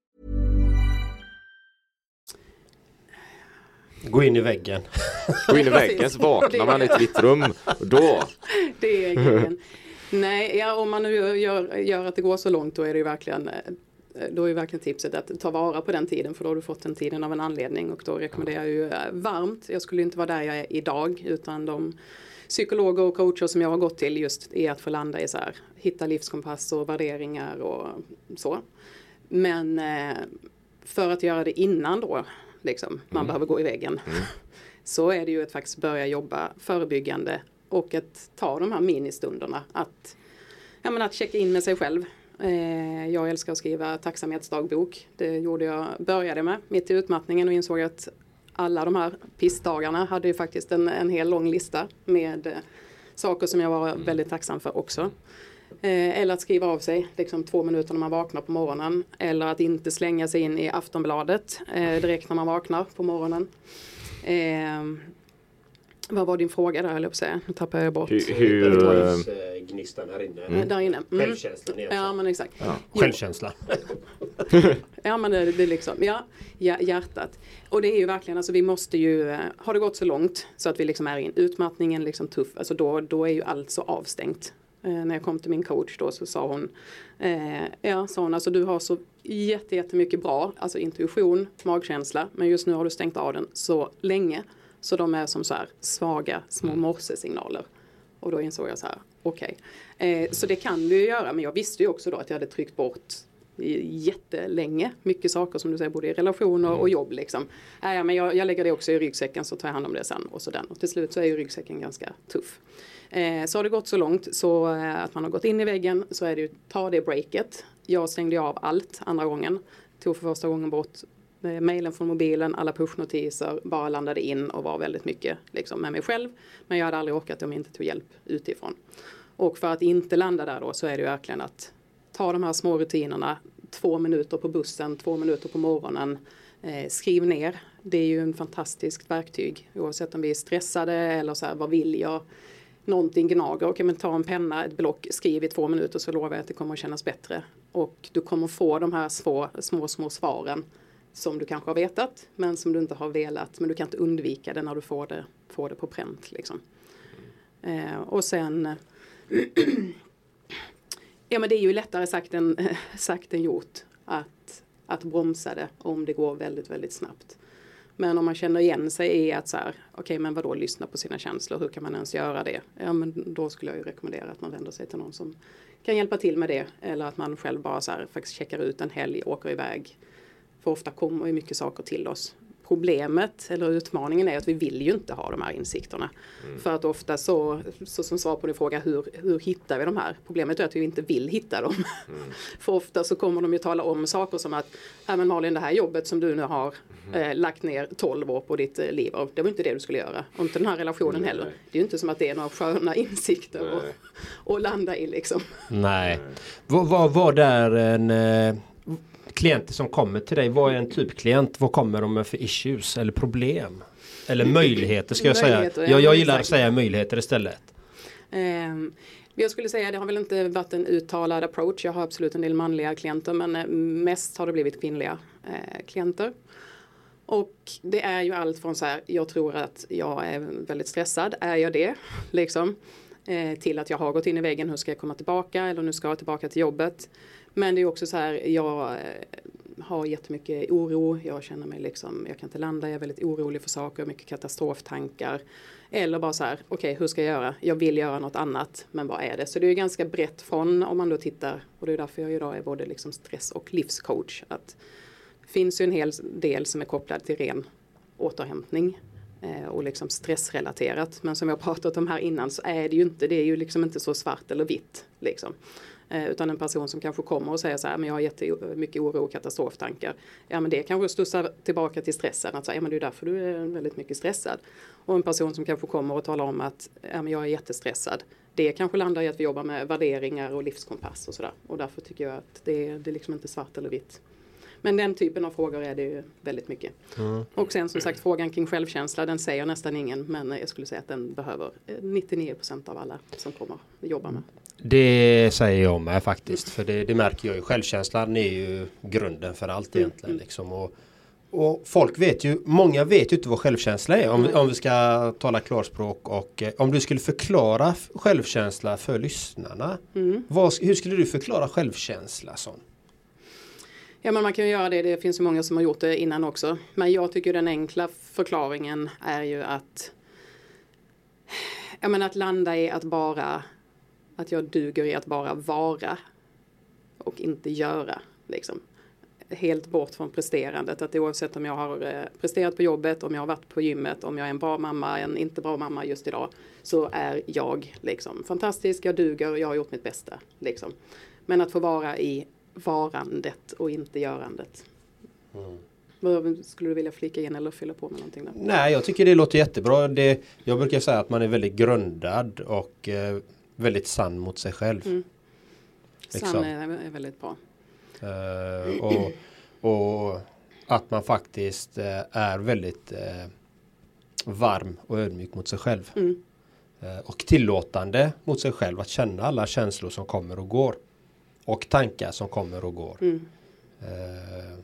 Gå in i väggen. Gå in i väggen så vaknar man i ett vitt rum. Och då. Det är grejen. Nej, ja, om man nu gör, gör att det går så långt då är det ju verkligen eh, då är verkligen tipset att ta vara på den tiden för då har du fått den tiden av en anledning och då rekommenderar jag ju eh, varmt. Jag skulle inte vara där jag är idag utan de psykologer och coacher som jag har gått till just är att få landa i så här, hitta livskompass och värderingar och så. Men eh, för att göra det innan då, liksom, man mm. behöver gå i väggen, mm. så är det ju att faktiskt börja jobba förebyggande och att ta de här ministunderna. Att, ja, men att checka in med sig själv. Eh, jag älskar att skriva tacksamhetsdagbok. Det gjorde jag, började med mitt i utmattningen och insåg att alla de här pissdagarna hade ju faktiskt en, en hel lång lista med eh, saker som jag var väldigt tacksam för också. Eh, eller att skriva av sig liksom två minuter när man vaknar på morgonen. Eller att inte slänga sig in i Aftonbladet eh, direkt när man vaknar på morgonen. Eh, vad var din fråga där höll jag på att säga? Nu tappade jag bort. Hur, hur äh, gnistan här inne. Mm. Där inne. Mm. Självkänslan Ja men exakt. Ja. Självkänsla. ja men det, det är liksom, ja, hjärtat. Och det är ju verkligen, alltså vi måste ju, eh, har det gått så långt så att vi liksom är i en utmattningen liksom tuff, alltså då, då är ju allt så avstängt. Eh, när jag kom till min coach då så sa hon, eh, ja sa hon, alltså du har så jätte, jättemycket bra, alltså intuition, magkänsla, men just nu har du stängt av den så länge så de är som så här svaga små mm. morsesignaler. Och då insåg jag så här, okej. Okay. Eh, så det kan du ju göra, men jag visste ju också då att jag hade tryckt bort jättelänge. Mycket saker som du säger, både i relationer och mm. jobb. Liksom. Äh, men jag, jag, lägger det också i ryggsäcken så tar jag hand om det sen. Och, så den. och till slut så är ju ryggsäcken ganska tuff. Eh, så har det gått så långt så eh, att man har gått in i väggen så är det ju ta det breaket. Jag stängde av allt andra gången. Tog för första gången bort eh, mejlen från mobilen, alla pushnotiser, bara landade in och var väldigt mycket liksom, med mig själv. Men jag hade aldrig orkat om jag inte tog hjälp utifrån. Och för att inte landa där då så är det ju verkligen att ta de här små rutinerna, två minuter på bussen, två minuter på morgonen, eh, skriv ner. Det är ju en fantastiskt verktyg oavsett om vi är stressade eller så här, vad vill jag? Någonting gnager, okej men ta en penna, ett block, skriv i två minuter så lovar jag att det kommer att kännas bättre. Och du kommer få de här små, små, små svaren som du kanske har vetat men som du inte har velat men du kan inte undvika det när du får det, får det på pränt. Liksom. Eh, och sen Ja men det är ju lättare sagt än, sagt än gjort att, att bromsa det om det går väldigt väldigt snabbt. Men om man känner igen sig i att så här, okej okay, men vadå lyssna på sina känslor, hur kan man ens göra det? Ja men då skulle jag ju rekommendera att man vänder sig till någon som kan hjälpa till med det. Eller att man själv bara så här, faktiskt checkar ut en helg, åker iväg för ofta kommer ju mycket saker till oss. Problemet eller utmaningen är att vi vill ju inte ha de här insikterna. Mm. För att ofta så, så som svar på din fråga, hur, hur hittar vi de här? Problemet är att vi inte vill hitta dem. Mm. för ofta så kommer de ju tala om saker som att, ja men Malin det här jobbet som du nu har mm. eh, lagt ner 12 år på ditt eh, liv, och det var inte det du skulle göra. Och inte den här relationen heller. Det är ju inte som att det är några sköna insikter att landa i liksom. Nej. Vad var, var där en eh klienter som kommer till dig, vad är en typklient? Vad kommer de med för issues eller problem? Eller möjligheter ska jag säga. Jag, jag gillar att säga möjligheter istället. Um, jag skulle säga det har väl inte varit en uttalad approach. Jag har absolut en del manliga klienter men eh, mest har det blivit kvinnliga eh, klienter. Och det är ju allt från så här, jag tror att jag är väldigt stressad, är jag det? Liksom. Eh, till att jag har gått in i väggen, hur ska jag komma tillbaka? Eller nu ska jag tillbaka till jobbet. Men det är också så här, jag eh, har jättemycket oro. Jag känner mig liksom, jag kan inte landa, jag är väldigt orolig för saker, mycket katastroftankar. Eller bara så här, okej okay, hur ska jag göra? Jag vill göra något annat, men vad är det? Så det är ganska brett från om man då tittar, och det är därför jag idag är både liksom stress och livscoach. Att det finns ju en hel del som är kopplad till ren återhämtning eh, och liksom stressrelaterat. Men som jag pratat om här innan så är det ju inte, det är ju liksom inte så svart eller vitt. Liksom. Eh, utan en person som kanske kommer och säger så här, men jag har jättemycket oro och katastroftankar. Ja men det kanske stussar tillbaka till stressen, att säga, ja men det är därför du är väldigt mycket stressad. Och en person som kanske kommer och talar om att ja, men jag är jättestressad. Det kanske landar i att vi jobbar med värderingar och livskompass och sådär. Och därför tycker jag att det, det är liksom inte svart eller vitt. Men den typen av frågor är det ju väldigt mycket. Mm. Och sen som sagt frågan kring självkänsla den säger nästan ingen men jag skulle säga att den behöver 99% av alla som kommer att jobba med. Det säger jag med faktiskt. För det, det märker jag ju. Självkänslan är ju grunden för allt Mm, egentligen. Liksom. Och, och folk vet ju, många vet ju inte vad självkänsla är. Om, om vi ska tala klarspråk. Och eh, om du skulle förklara självkänsla för lyssnarna. Mm. Vad, hur skulle du förklara självkänsla? Sån? Ja men man kan ju göra det, det finns ju många som har gjort det innan också. Men jag tycker den enkla förklaringen är ju att jag menar att landa i att bara Att jag duger i att bara vara Och inte göra liksom. Helt bort från presterandet. Att oavsett om jag har eh, presterat på jobbet, om jag har varit på gymmet, om jag är en bra mamma, en inte bra mamma just idag. Så är jag liksom fantastisk, jag duger, jag har gjort mitt bästa. Liksom. Men att få vara i varandet och inte görandet. Vad Skulle du vilja flika in eller fylla på med någonting där? Nej, jag tycker det låter jättebra. Det, jag brukar säga att man är väldigt grundad och eh, väldigt sann mot sig själv. Mm. Liksom. Sann är, är väldigt bra. Eh, och, och att man faktiskt eh, är väldigt eh, varm och ödmjuk mot sig själv. Mm. Eh, och tillåtande mot sig själv att känna alla känslor som kommer och går. Och tankar som kommer och går. Mm. Eh,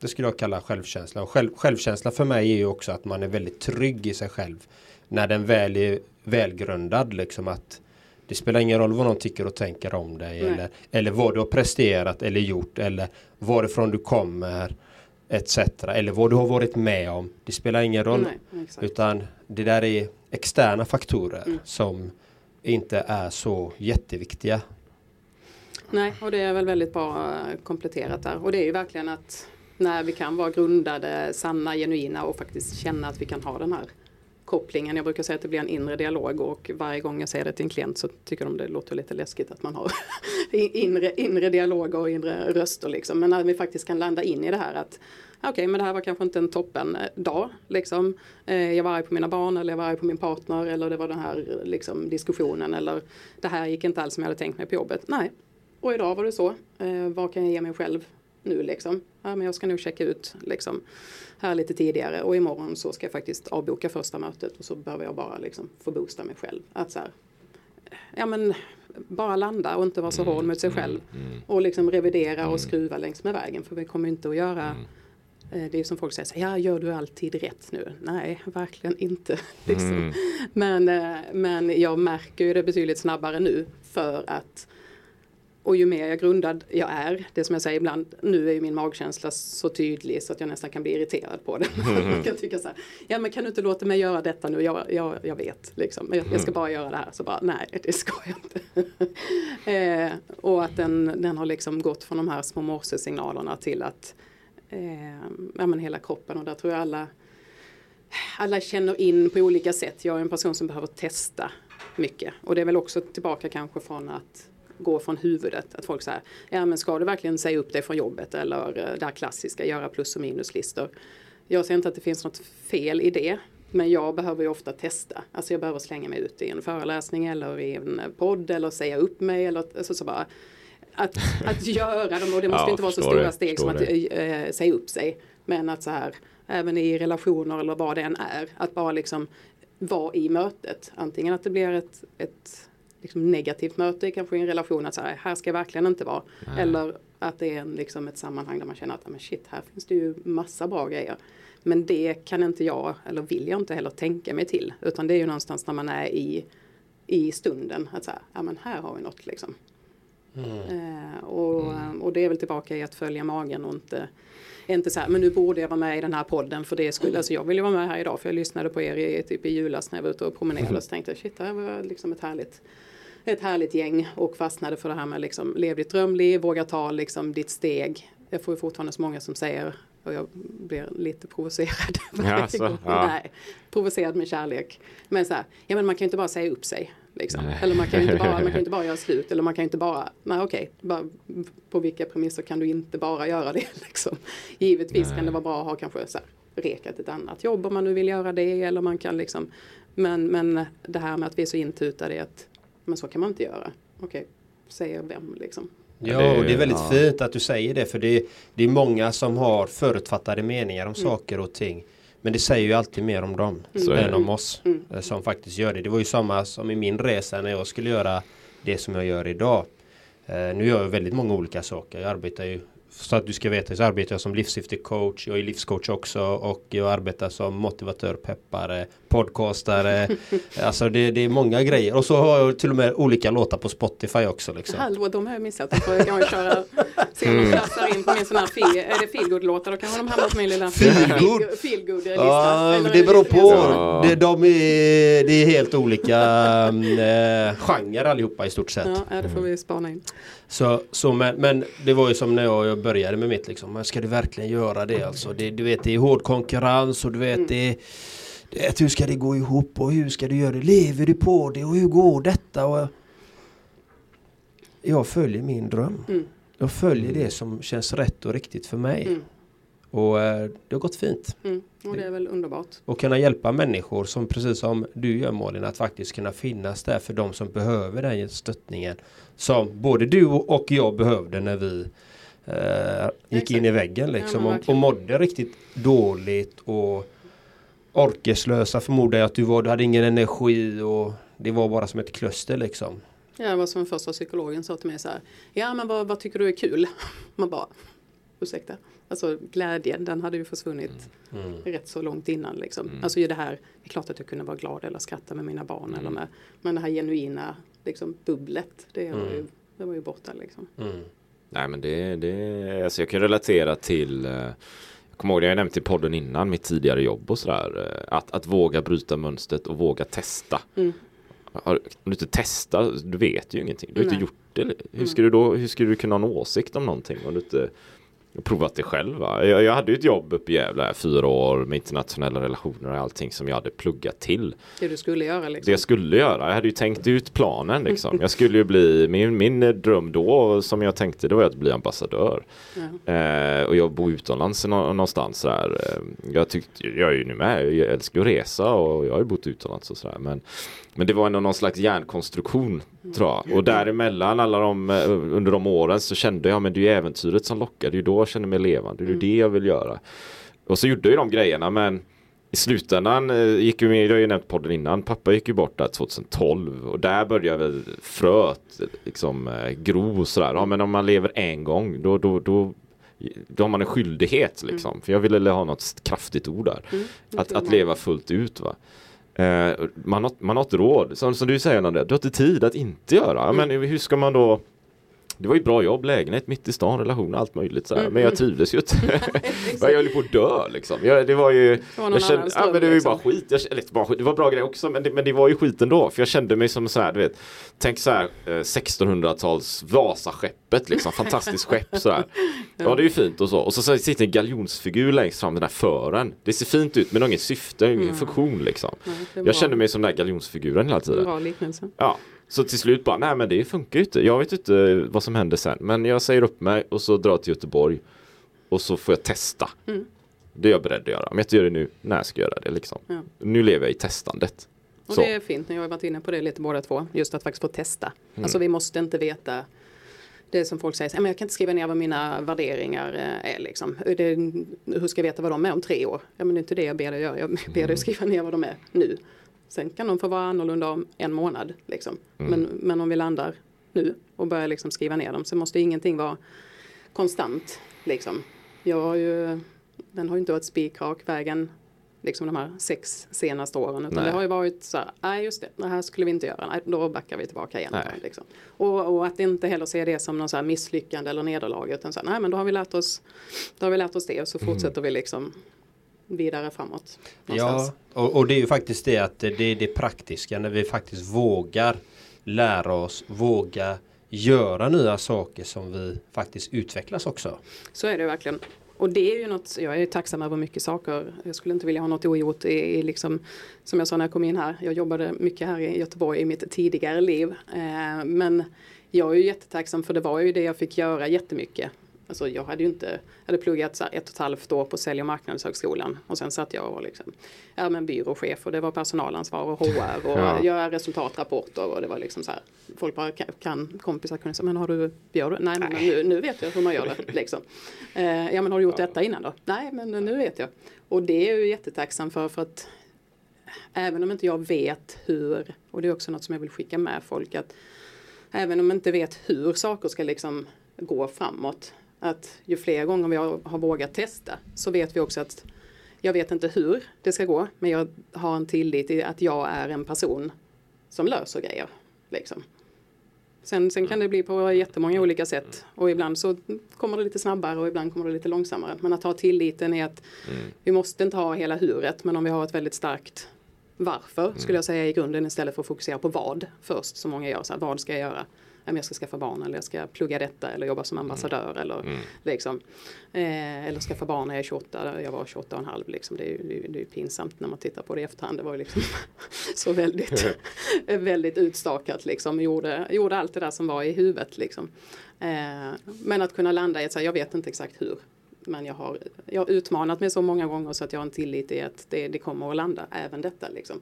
det skulle jag kalla självkänsla. Och själv, självkänsla för mig är ju också att man är väldigt trygg i sig själv. När den väl är välgrundad. Liksom att det spelar ingen roll vad någon tycker och tänker om dig. Nej. Eller, eller vad du har presterat eller gjort. Eller varifrån du kommer. Etc. Eller vad du har varit med om. Det spelar ingen roll. Nej. Utan det där är externa faktorer. Mm. Som inte är så jätteviktiga. Nej, och det är väl väldigt bra eh, kompletterat där. Och det är ju verkligen att när vi kan vara grundade, sanna, genuina och faktiskt känna att vi kan ha den här kopplingen. Jag brukar säga att det blir en inre dialog och varje gång jag säger det till en klient så tycker de det låter lite läskigt att man har inre, inre dialoger och inre röster liksom. Men när vi faktiskt kan landa in i det här att okej, men det här var kanske inte en toppen eh, dag liksom. Eh, jag var arg på mina barn eller jag var arg på min partner eller det var den här liksom, diskussionen eller det här gick inte alls som jag hade tänkt mig på jobbet. Nej, och idag var det så. Eh, vad kan jag ge mig själv nu liksom? Ja, men jag ska nog checka ut liksom, här lite tidigare och imorgon så ska jag faktiskt avboka första mötet och så behöver jag bara liksom, få boosta mig själv. Att så här, ja men bara landa och inte vara så hård mot sig själv. Och liksom revidera och skruva längs med vägen för vi kommer inte att göra eh, det är som folk säger, så här, ja gör du alltid rätt nu? Nej, verkligen inte. liksom. men, eh, men jag märker ju det betydligt snabbare nu för att och ju mer jag grundad jag är, det som jag säger ibland, nu är ju min magkänsla så tydlig så att jag nästan kan bli irriterad på den. jag kan tycka så här, ja men kan du inte låta mig göra detta nu, jag, jag, jag vet liksom, jag, jag ska bara göra det här. Så bara, nej det ska jag inte. eh, och att den, den har liksom gått från de här små morsesignalerna till att eh, ja, men hela kroppen och där tror jag alla alla känner in på olika sätt. Jag är en person som behöver testa mycket. Och det är väl också tillbaka kanske från att gå från huvudet. Att folk säger, ja men ska du verkligen säga upp dig från jobbet eller eh, det här klassiska, göra plus och minuslistor. Jag ser inte att det finns något fel i det. Men jag behöver ju ofta testa. Alltså jag behöver slänga mig ut i en föreläsning eller i en podd eller säga upp mig. Eller, alltså så bara, att, att göra dem och det måste Ja, inte vara så stora det, steg som att förstår eh, säga upp sig. Men att så här, även i relationer eller vad det än är, att bara liksom vara i mötet. Antingen att det blir ett, ett liksom negativt möte kanske i en relation, att så här, här ska jag verkligen inte vara. Eller att det är en, liksom ett sammanhang där man känner att "Ja, men shit, här finns det ju massa bra grejer. Men det kan inte jag, eller vill jag inte heller tänka mig till. Utan det är ju någonstans när man är i, i stunden. Att så här, ja men här har vi något liksom. Eh, och, och det är väl tillbaka i att följa magen och inte inte så här, men nu borde jag vara med i den här podden för det skulle, alltså jag vill ju vara med här idag för jag lyssnade på er i, typ i julas när jag var ute och promenerade och så tänkte jag shit det här var liksom ett härligt ett härligt gäng och fastnade för det här med liksom lev ditt drömliv, våga ta liksom ditt steg. Jag får ju fortfarande så många som säger och jag blir lite provocerad. Jaså, gång. ja. Nej, provocerad med kärlek. Men så här, ja men man kan ju inte bara säga upp sig. Liksom. Eller man kan ju inte bara, man kan inte bara göra slut. Eller man kan ju inte bara, nej okej, bara, på vilka premisser kan du inte bara göra det? Liksom. Givetvis kan det vara bra att ha kanske så här, rekat ett annat jobb om man nu vill göra det. Eller man kan liksom, men, men det här med att vi är så intutade i att men så kan man inte göra. Okej, säger vem liksom? Ja, och det är väldigt ja. fint att du säger det för det, det är många som har förutfattade meningar om mm. saker och ting. Men det säger ju alltid mer om dem mm. än om oss mm. Eh, som faktiskt gör det. Det var ju samma som i min resa när jag skulle göra det som jag gör idag. Uh, nu gör jag väldigt många olika saker. Jag arbetar ju så att du ska veta så arbetar jag som livssyftecoach. Jag är livscoach också och jag arbetar som motivatör, peppare, podcastare. alltså det, det, är många grejer. Och så har jag till och med olika låtar på Spotify också. Liksom. Hallå, de har jag missat. De får jag köra, se om de klassar in på min sån här feel, är det feelgood-låtar då kanske de hamnar på min lilla feelgood. feelgood ja, det beror på. Det, de är, det är helt olika äh, genrer allihopa i stort sett. Ja, det får vi spana in. Så, så men, men det var ju som när jag började med mitt liksom. Ska du verkligen göra det alltså? Det, du vet det är hård konkurrens och du vet mm. det, det hur ska det gå ihop och hur ska du göra det? Lever du på det och hur går detta? Och jag följer min dröm. Mm. Jag följer det som känns rätt och riktigt för mig. Mm. Och eh, det har gått fint. Mm. Och det är väl underbart. Och kunna hjälpa människor som precis som du gör Malin att faktiskt kunna finnas där för de som behöver den stöttningen. Som både du och jag behövde när vi eh, gick in i väggen liksom ja, och, och mådde riktigt dåligt och orkeslösa förmodar jag att du var. Du hade ingen energi och det var bara som ett kluster liksom. Ja, det var som första psykologen sa till mig så här. Ja, men vad, vad tycker du är kul? Man bara, ursäkta. Alltså glädjen, den hade ju försvunnit mm. mm. rätt så långt innan. Liksom. Mm. Alltså ju det här, det är klart att jag kunde vara glad eller skratta med mina barn. Mm. Eller med, men det här genuina liksom, bubblet, det, var, ju, mm. det var ju borta. Liksom. Mm. Nej men det, det alltså jag kan relatera till eh, jag kommer ihåg det jag nämnt i podden innan, mitt tidigare jobb och sådär. Eh, att, att våga bryta mönstret och våga testa. Mm. Om du inte testar, du vet ju ingenting. Du har Nej. inte gjort det. Hur ska, du då, hur ska du kunna ha en åsikt om någonting om du inte provat det själv. Jag, jag, hade ju ett jobb uppe i Gävle, fyra år med internationella relationer och allting som jag hade pluggat till. Det du skulle göra liksom? Det jag skulle göra. Jag hade ju tänkt ut planen liksom. Jag skulle ju bli, min, min dröm då som jag tänkte det var att bli ambassadör. Ja. Eh, och jag bor utomlands någonstans där. Eh, jag tyckte, jag är ju nu med, jag älskar att resa och jag har ju bott utomlands och sådär. Men men det var ändå någon slags hjärnkonstruktion tror jag. Och däremellan alla de, eh, under de åren så kände jag men det är ju äventyret som lockar. Det är ju då jag känner mig levande. Det är ju det jag vill göra. Och så gjorde jag de grejerna men i slutändan eh, gick ju med, jag har ju nämnt podden innan, pappa gick ju bort där 2012 och där började väl fröet liksom eh, gro sådär. Ja men om man lever en gång då, då, då då har man en skyldighet liksom. Mm. För jag ville ha något kraftigt ord där. Mm. Att, att leva fullt ut va. Eh, man, har, man har ett råd, som, som du säger Nadia, du har inte tid att inte göra. Mm. Men hur ska man då det var ju bra jobb, lägenhet mitt i stan, relation, allt möjligt. Mm. Men jag trivdes ju inte. jag höll på att dö liksom. Jag, det var ju... Det var, jag kände, ja, men det var ju liksom. bara skit. Jag, eller, bara. Det var bra grejer också men det, men det var ju skit ändå. För jag kände mig som så här, du vet. Tänk så här 1600-tals eh, Vasaskeppet liksom. Fantastiskt skepp sådär. Ja det är ju fint och så. Och så, så sitter en galjonsfigur längst fram den där fören. Det ser fint ut men det har ingen syfte, ingen mm. funktion liksom. Nej, jag kände mig som den där galjonsfiguren hela tiden. Bra liknelse. Ja. Så till slut bara, nej men det funkar ju inte. Jag vet inte vad som händer sen. Men jag säger upp mig och så drar till Göteborg. Och så får jag testa. Mm. Det är jag beredd att göra. Om jag inte gör det nu, när ska jag göra det liksom? Ja. Nu lever jag i testandet. Och så. det är fint, jag har varit inne på det lite båda två. Just att faktiskt få testa. Mm. Alltså vi måste inte veta det som folk säger, jag kan inte skriva ner vad mina värderingar eh, är. Liksom. Det, hur ska jag veta vad de är om tre år? Ja, men det är inte det jag ber dig göra. Jag ber dig mm. skriva ner vad de är nu. Sen kan de få vara annorlunda om en månad. Liksom. Mm. Men, men om vi landar nu och börjar liksom skriva ner dem så måste ingenting vara konstant. Liksom. Jag har ju, den har ju inte varit spikrak vägen liksom de här sex senaste åren. Utan nej. det har ju varit så här, nej just det, det här skulle vi inte göra, nej, då backar vi tillbaka igen. liksom. och, och, att inte heller se det som någon så misslyckande eller nederlag utan så här, nej men då har vi lärt oss, då har vi lärt oss det och så mm. fortsätter mm. vi liksom vidare framåt. Någonstans. Ja, och, och, det är ju faktiskt det att det är det praktiska när vi faktiskt vågar lära oss, våga göra nya saker som vi faktiskt utvecklas också. Så är det verkligen. Och det är ju något, jag är tacksam över mycket saker. Jag skulle inte vilja ha något ogjort i, i liksom, som jag sa när jag kom in här. Jag jobbade mycket här i Göteborg i mitt tidigare liv. Eh, men jag är ju jättetacksam för det var ju det jag fick göra jättemycket Alltså jag hade ju inte, jag hade pluggat ett och ett halvt år på Sälj och marknadshögskolan och sen satt jag och var liksom, ja men byråchef och det var personalansvar och HR och Ja. göra resultatrapporter och det var liksom så här, folk bara kan, kompisar kunde säga, men har du, gör du? Nej men nu, nu vet jag hur man gör det liksom. Eh, ja men har du gjort detta innan då? Nej men nu vet jag. Och det är ju jättetacksam för för att även om inte jag vet hur, och det är också något som jag vill skicka med folk att även om jag inte vet hur saker ska liksom gå framåt, att ju fler gånger vi har, har vågat testa så vet vi också att jag vet inte hur det ska gå, men jag har en tillit i att jag är en person som löser grejer. Liksom. Sen, sen kan det bli på jättemånga olika sätt och ibland så kommer det lite snabbare och ibland kommer det lite långsammare. Men att ha tilliten är att vi måste inte ha hela huret men om vi har ett väldigt starkt varför skulle jag säga i grunden istället för att fokusera på vad först som många gör. Så här, vad ska jag göra? Jag ska skaffa barn eller jag ska plugga detta eller jobba som ambassadör eller liksom. Eh, eller skaffa barn när jag är 28, jag var 28 och en halv liksom. Det är ju det är, pinsamt när man tittar på det i efterhand. Det var ju liksom så väldigt, väldigt utstakat liksom. Gjorde, gjorde allt det där som var i huvudet liksom. Eh, men att kunna landa i att säga, jag vet inte exakt hur. Men jag har, jag har utmanat mig så många gånger så att jag har en tillit i att det, det kommer att landa, även detta liksom.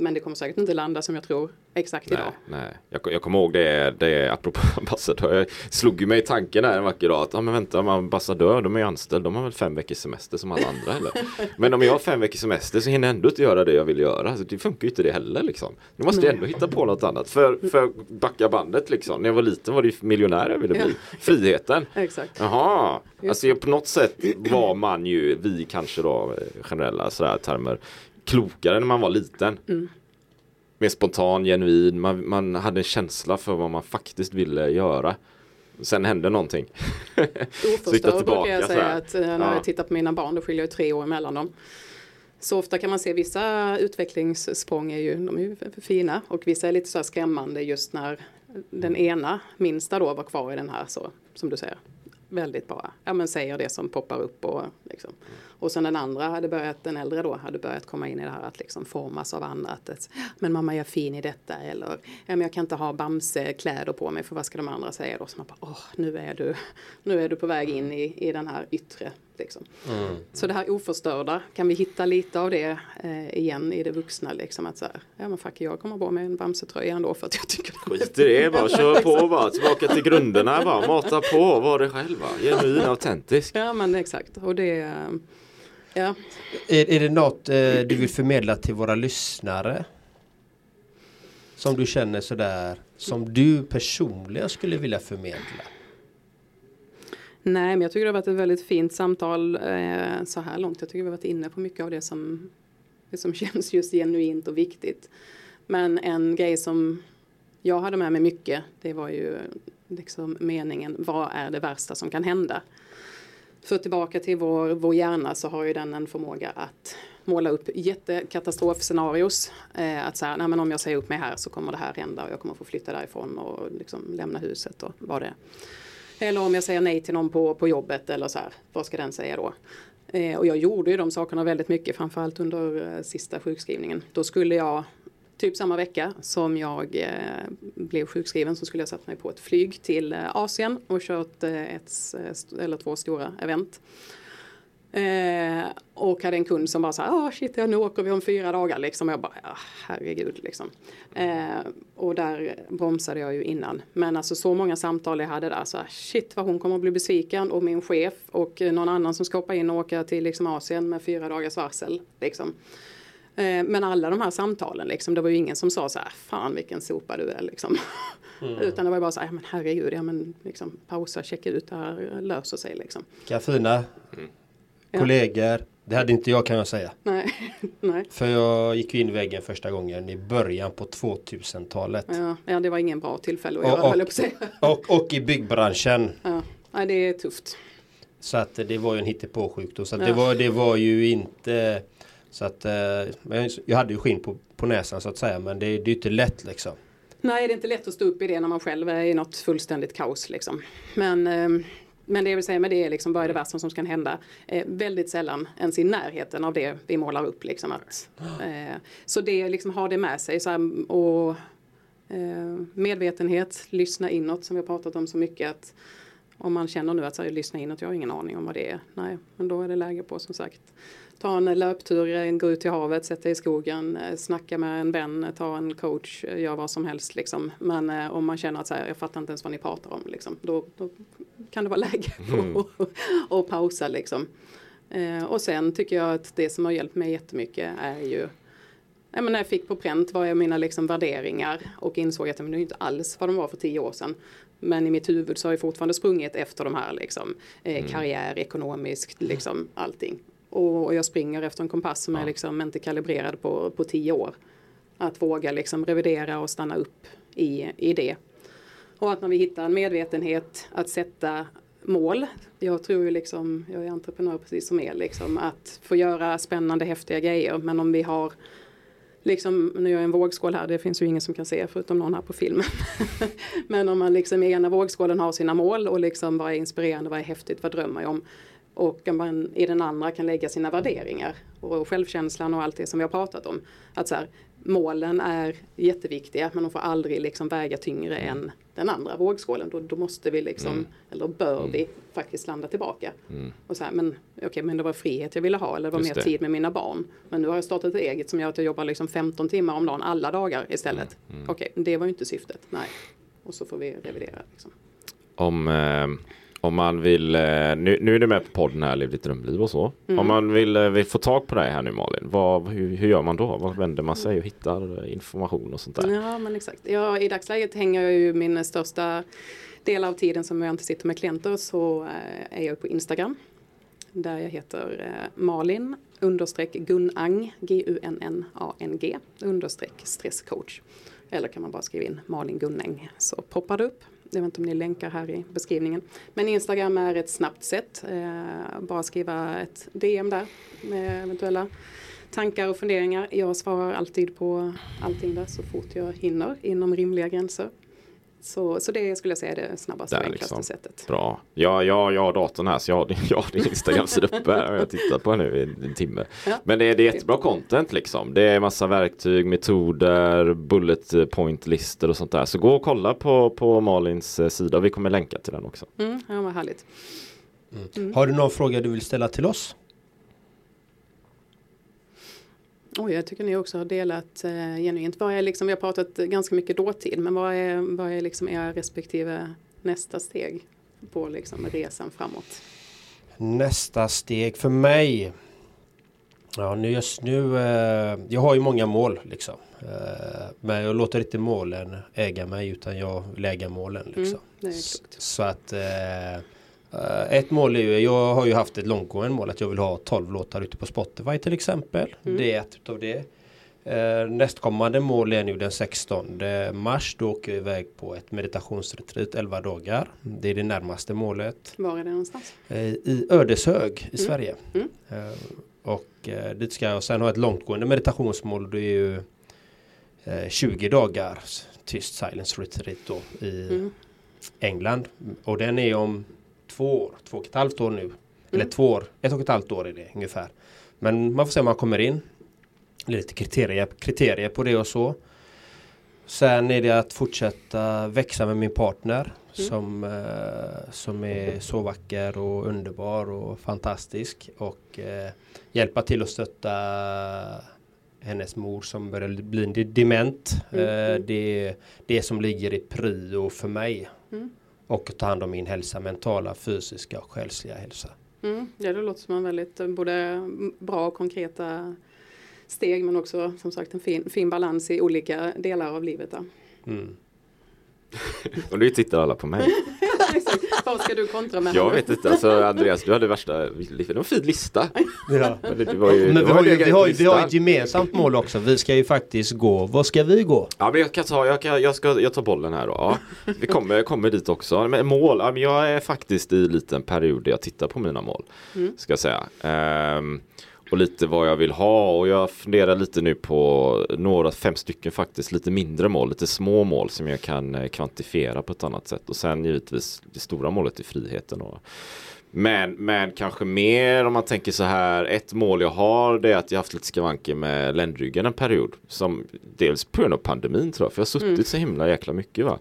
Men det kommer säkert inte landa som jag tror exakt Nej, idag. nej. Jag, jag kommer ihåg det, det apropå ambassadör. Jag slog ju mig i tanken här en vacker dag att ah, men vänta, ambassadör de är ju anställd. De har väl fem veckors semester som alla andra eller? Men om jag har fem veckors semester så hinner jag ändå inte göra det jag vill göra. Så det funkar ju inte det heller liksom. Nu måste jag ändå hitta på något annat. För, för backa bandet liksom. När jag var liten var det ju miljonär jag ville bli. Friheten. Exakt. Jaha, alltså på något sätt var man ju, vi kanske då eh, generella sådär termer, klokare när man var liten. Mm. Mer spontan, genuin, man, man hade en känsla för vad man faktiskt ville göra. Sen hände någonting. Oförstörd brukar jag säga att eh, när Ja. jag tittar på mina barn, då skiljer jag tre år emellan dem. Så ofta kan man se vissa utvecklingssprång är ju, de är ju fina och vissa är lite så här skrämmande just när den ena minsta då var kvar i den här så som du säger. Väldigt bara, ja men säger det som poppar upp och liksom. Och sen den andra hade börjat, den äldre då, hade börjat komma in i det här att liksom formas av andra. Att men mamma jag är fin i detta eller jag kan inte ha Bamse-kläder på mig för vad ska de andra säga då? Så man bara, åh nu är du, nu är du på väg in i, i den här yttre. Liksom. Så det här oförstörda, kan vi hitta lite av det eh, igen i det vuxna liksom att så här, ja men fuck jag kommer på mig en Bamse-tröja ändå för att jag tycker Skit i det, bara kör på bara. Tillbaka till grunderna bara. Mata på, var det själva. Genuin, autentisk. Ja men exakt och det, ja. Är, är det något eh, du vill förmedla till våra lyssnare? Som du känner sådär, som du personligen skulle vilja förmedla? Nej, men jag tycker det har varit ett väldigt fint samtal eh, så här långt. Jag tycker vi har varit inne på mycket av det som, det som känns just genuint och viktigt. Men en grej som jag hade med mig mycket, det var ju liksom meningen, vad är det värsta som kan hända? Så tillbaka till vår, vår hjärna så har ju den en förmåga att måla upp jättekatastrofscenarios. Eh, att säga, nej men om jag säger upp mig här så kommer det här hända och jag kommer få flytta därifrån och liksom lämna huset och vad det är. Eller om jag säger nej till någon på, på jobbet eller så här, vad ska den säga då? Eh, och jag gjorde ju de sakerna väldigt mycket, framförallt under eh, sista sjukskrivningen. Då skulle jag, typ samma vecka som jag eh, blev sjukskriven så skulle jag satt mig på ett flyg till eh, Asien och kört eh, ett eh, eller två stora event. Eh, och hade en kund som bara sa, ah shit, ja, nu åker vi om fyra dagar liksom. Och jag bara, ah, herregud liksom. Eh, och där bromsade jag ju innan. Men alltså så många samtal jag hade där, så här, shit vad hon kommer att bli besviken och min chef och eh, någon annan som ska hoppa in och åka till liksom Asien med fyra dagars varsel. Liksom. Eh, men alla de här samtalen, liksom, det var ju ingen som sa så här, fan vilken sopa du är liksom. Utan det var ju bara så här, ja men herregud, ja men liksom, pausa, checka ut, det här löser sig liksom. Vilka fina Ja. kollegor. Det hade inte jag kan jag säga. Nej, nej. För jag gick in i väggen första gången i början på 2000-talet. Ja, ja, det var ingen bra tillfälle att Och- göra, och- höll jag på att säga. Och, och i byggbranschen. Ja, nej, det är tufft. Så att det var ju en hittepåsjukdom. Så att Ja. det, var, det var ju inte så att eh, jag hade ju skinn på, på näsan så att säga. Men det, det är ju inte lätt liksom. Nej, det är inte lätt att stå upp i det när man själv är i något fullständigt kaos. Liksom. Men, ehm, men det jag vill säga med det är liksom, vad är det värsta som kan hända? Eh, väldigt sällan ens i närheten av det vi målar upp. Liksom, att, eh, så det liksom har det med sig. Så här, och, eh, medvetenhet, lyssna inåt som vi har pratat om så mycket. Att, om man känner nu att så här, lyssna in att jag har ingen aning om vad det är. Nej, men då är det läge på som sagt ta en löptur, gå ut till havet, sätta i skogen, eh, snacka med en vän, ta en coach, eh, gör vad som helst liksom. Men eh, om man känner att så här, jag fattar inte ens vad ni pratar om liksom, då, då kan det vara läge på att mm. pausa liksom. Eh, och sen tycker jag att det som har hjälpt mig jättemycket är ju Ja, men när jag fick på pränt vad är mina liksom värderingar och insåg att det är inte alls vad de var för tio år sedan. Men i mitt huvud så har jag fortfarande sprungit efter de här liksom, eh, mm. karriär, ekonomiskt, liksom allting. Och, och, jag springer efter en kompass som ja. är liksom inte kalibrerad på, på tio år. Att våga liksom revidera och stanna upp i, i det. Och att när vi hittar en medvetenhet att sätta mål. Jag tror ju liksom, jag är entreprenör precis som er, liksom, att få göra spännande häftiga grejer. Men om vi har liksom, nu gör jag en vågskål här, det finns ju ingen som kan se förutom någon här på filmen. Men om man liksom i ena vågskålen har sina mål och liksom vad är inspirerande, vad är häftigt, vad drömmer jag om? Och man i den andra kan lägga sina värderingar och självkänslan och allt det som vi har pratat om. Att så här, målen är jätteviktiga men de får aldrig liksom väga tyngre än den andra vågskålen. Då, då måste vi liksom, mm. eller bör mm. vi faktiskt landa tillbaka. Mm. Och så här, men okej, okay, men det var frihet jag ville ha eller det var Just mer det. tid med mina barn. Men nu har jag startat ett eget som gör att jag jobbar liksom 15 timmar om dagen alla dagar istället. Mm. mm. Okej, okay, det var ju inte syftet. Nej. Och så får vi revidera. Liksom. Om eh om man vill, eh, nu, nu är du med på podden här, Lev ditt drömliv och så. Mm. Om man vill, eh, vill, få tag på dig här nu Malin, vad, hur, hur, gör man då? Vad vänder man sig och hittar information och sånt där? Ja men exakt. Ja, I dagsläget hänger jag ju min största del av tiden som jag inte sitter med klienter så eh, är jag på Instagram. Där jag heter Malin understreck Gunnang, G-U-N-N-A-N-G understreck stresscoach. Eller kan man bara skriva in Malin Gunnäng så poppar det upp. Jag vet inte om ni länkar här i beskrivningen. Men Instagram är ett snabbt sätt. Eh, bara skriva ett DM där med eventuella tankar och funderingar. Jag svarar alltid på allting där så fort jag hinner inom rimliga gränser. Så, så det skulle jag säga är det snabbaste och enklaste liksom. sättet. Bra. Ja, jag, jag har datorn här så jag har, jag har din Instagram-sida uppe här och jag har tittat på den nu i en timme. Ja. Men det är, det är jättebra content liksom. Det är massa verktyg, metoder, bullet point-listor och sånt där. Så gå och kolla på, på Malins eh, sida vi kommer länka till den också. Mm, ja, vad härligt. Mm. Mm. Har du någon fråga du vill ställa till oss? Oj, jag tycker ni också har delat eh, genuint. Vad är liksom, vi har pratat ganska mycket dåtid, men vad är, vad är liksom era respektive nästa steg på liksom resan framåt? Nästa steg för mig? Ja, nu just nu, eh, jag har ju många mål liksom. Eh, men jag låter inte målen äga mig utan jag vill äga målen liksom. Mm, så att eh, ett mål är ju, jag har ju haft ett långtgående mål att jag vill ha 12 låtar ute på Spotify till exempel. Mm. Det är ett utav det. Uh, nästkommande mål är nu den 16 mars. Då åker jag iväg på ett meditationsretreat 11 dagar. Det är det närmaste målet. Var är det någonstans? Uh, I Ödeshög i mm. Sverige. Mm. och dit ska jag sen ha ett långtgående meditationsmål. Det är ju 20 dagar tyst silence retreat då i mm. England. Och den är om två år, två och ett halvt år nu. Mm. Eller två år, ett och ett halvt år är det ungefär. Men man får se om man kommer in. Lite kriterier, kriterier på det och så. Sen är det att fortsätta växa med min partner mm. som, eh, som är så vacker och underbar och fantastisk. Och eh, hjälpa till att stötta hennes mor som börjar bli dement. Mm. Eh, det är det som ligger i prio för mig. Mm och ta hand om min hälsa, mentala, fysiska och själsliga hälsa. Mm, ja, det låter som en väldigt eh, både bra och konkreta steg men också som sagt en fin, fin balans i olika delar av livet. Mm. och nu tittar alla på mig. Vad ska du kontra med? Jag vet inte, alltså Andreas du hade värsta, det var en fin lista. Ja. Men, det var ju, men vi, har ju, vi, har, vi har ett gemensamt mål också, vi ska ju faktiskt gå, vad ska vi gå? Ja men jag kan ta, jag, kan, jag, ska, jag tar bollen här då. Ja, vi kommer, kommer dit också. Men mål, ja, men jag är faktiskt i en liten period där jag tittar på mina mål. Mm. Ska jag säga. Um, och lite vad jag vill ha och jag funderar lite nu på några, fem stycken faktiskt, lite mindre mål, lite små mål som jag kan eh, kvantifiera på ett annat sätt och sen givetvis det stora målet är friheten. Och, men, men kanske mer om man tänker så här, ett mål jag har det är att jag haft lite skavanker med ländryggen en period. Som dels på grund av pandemin tror jag, för jag har suttit mm. så himla jäkla mycket va.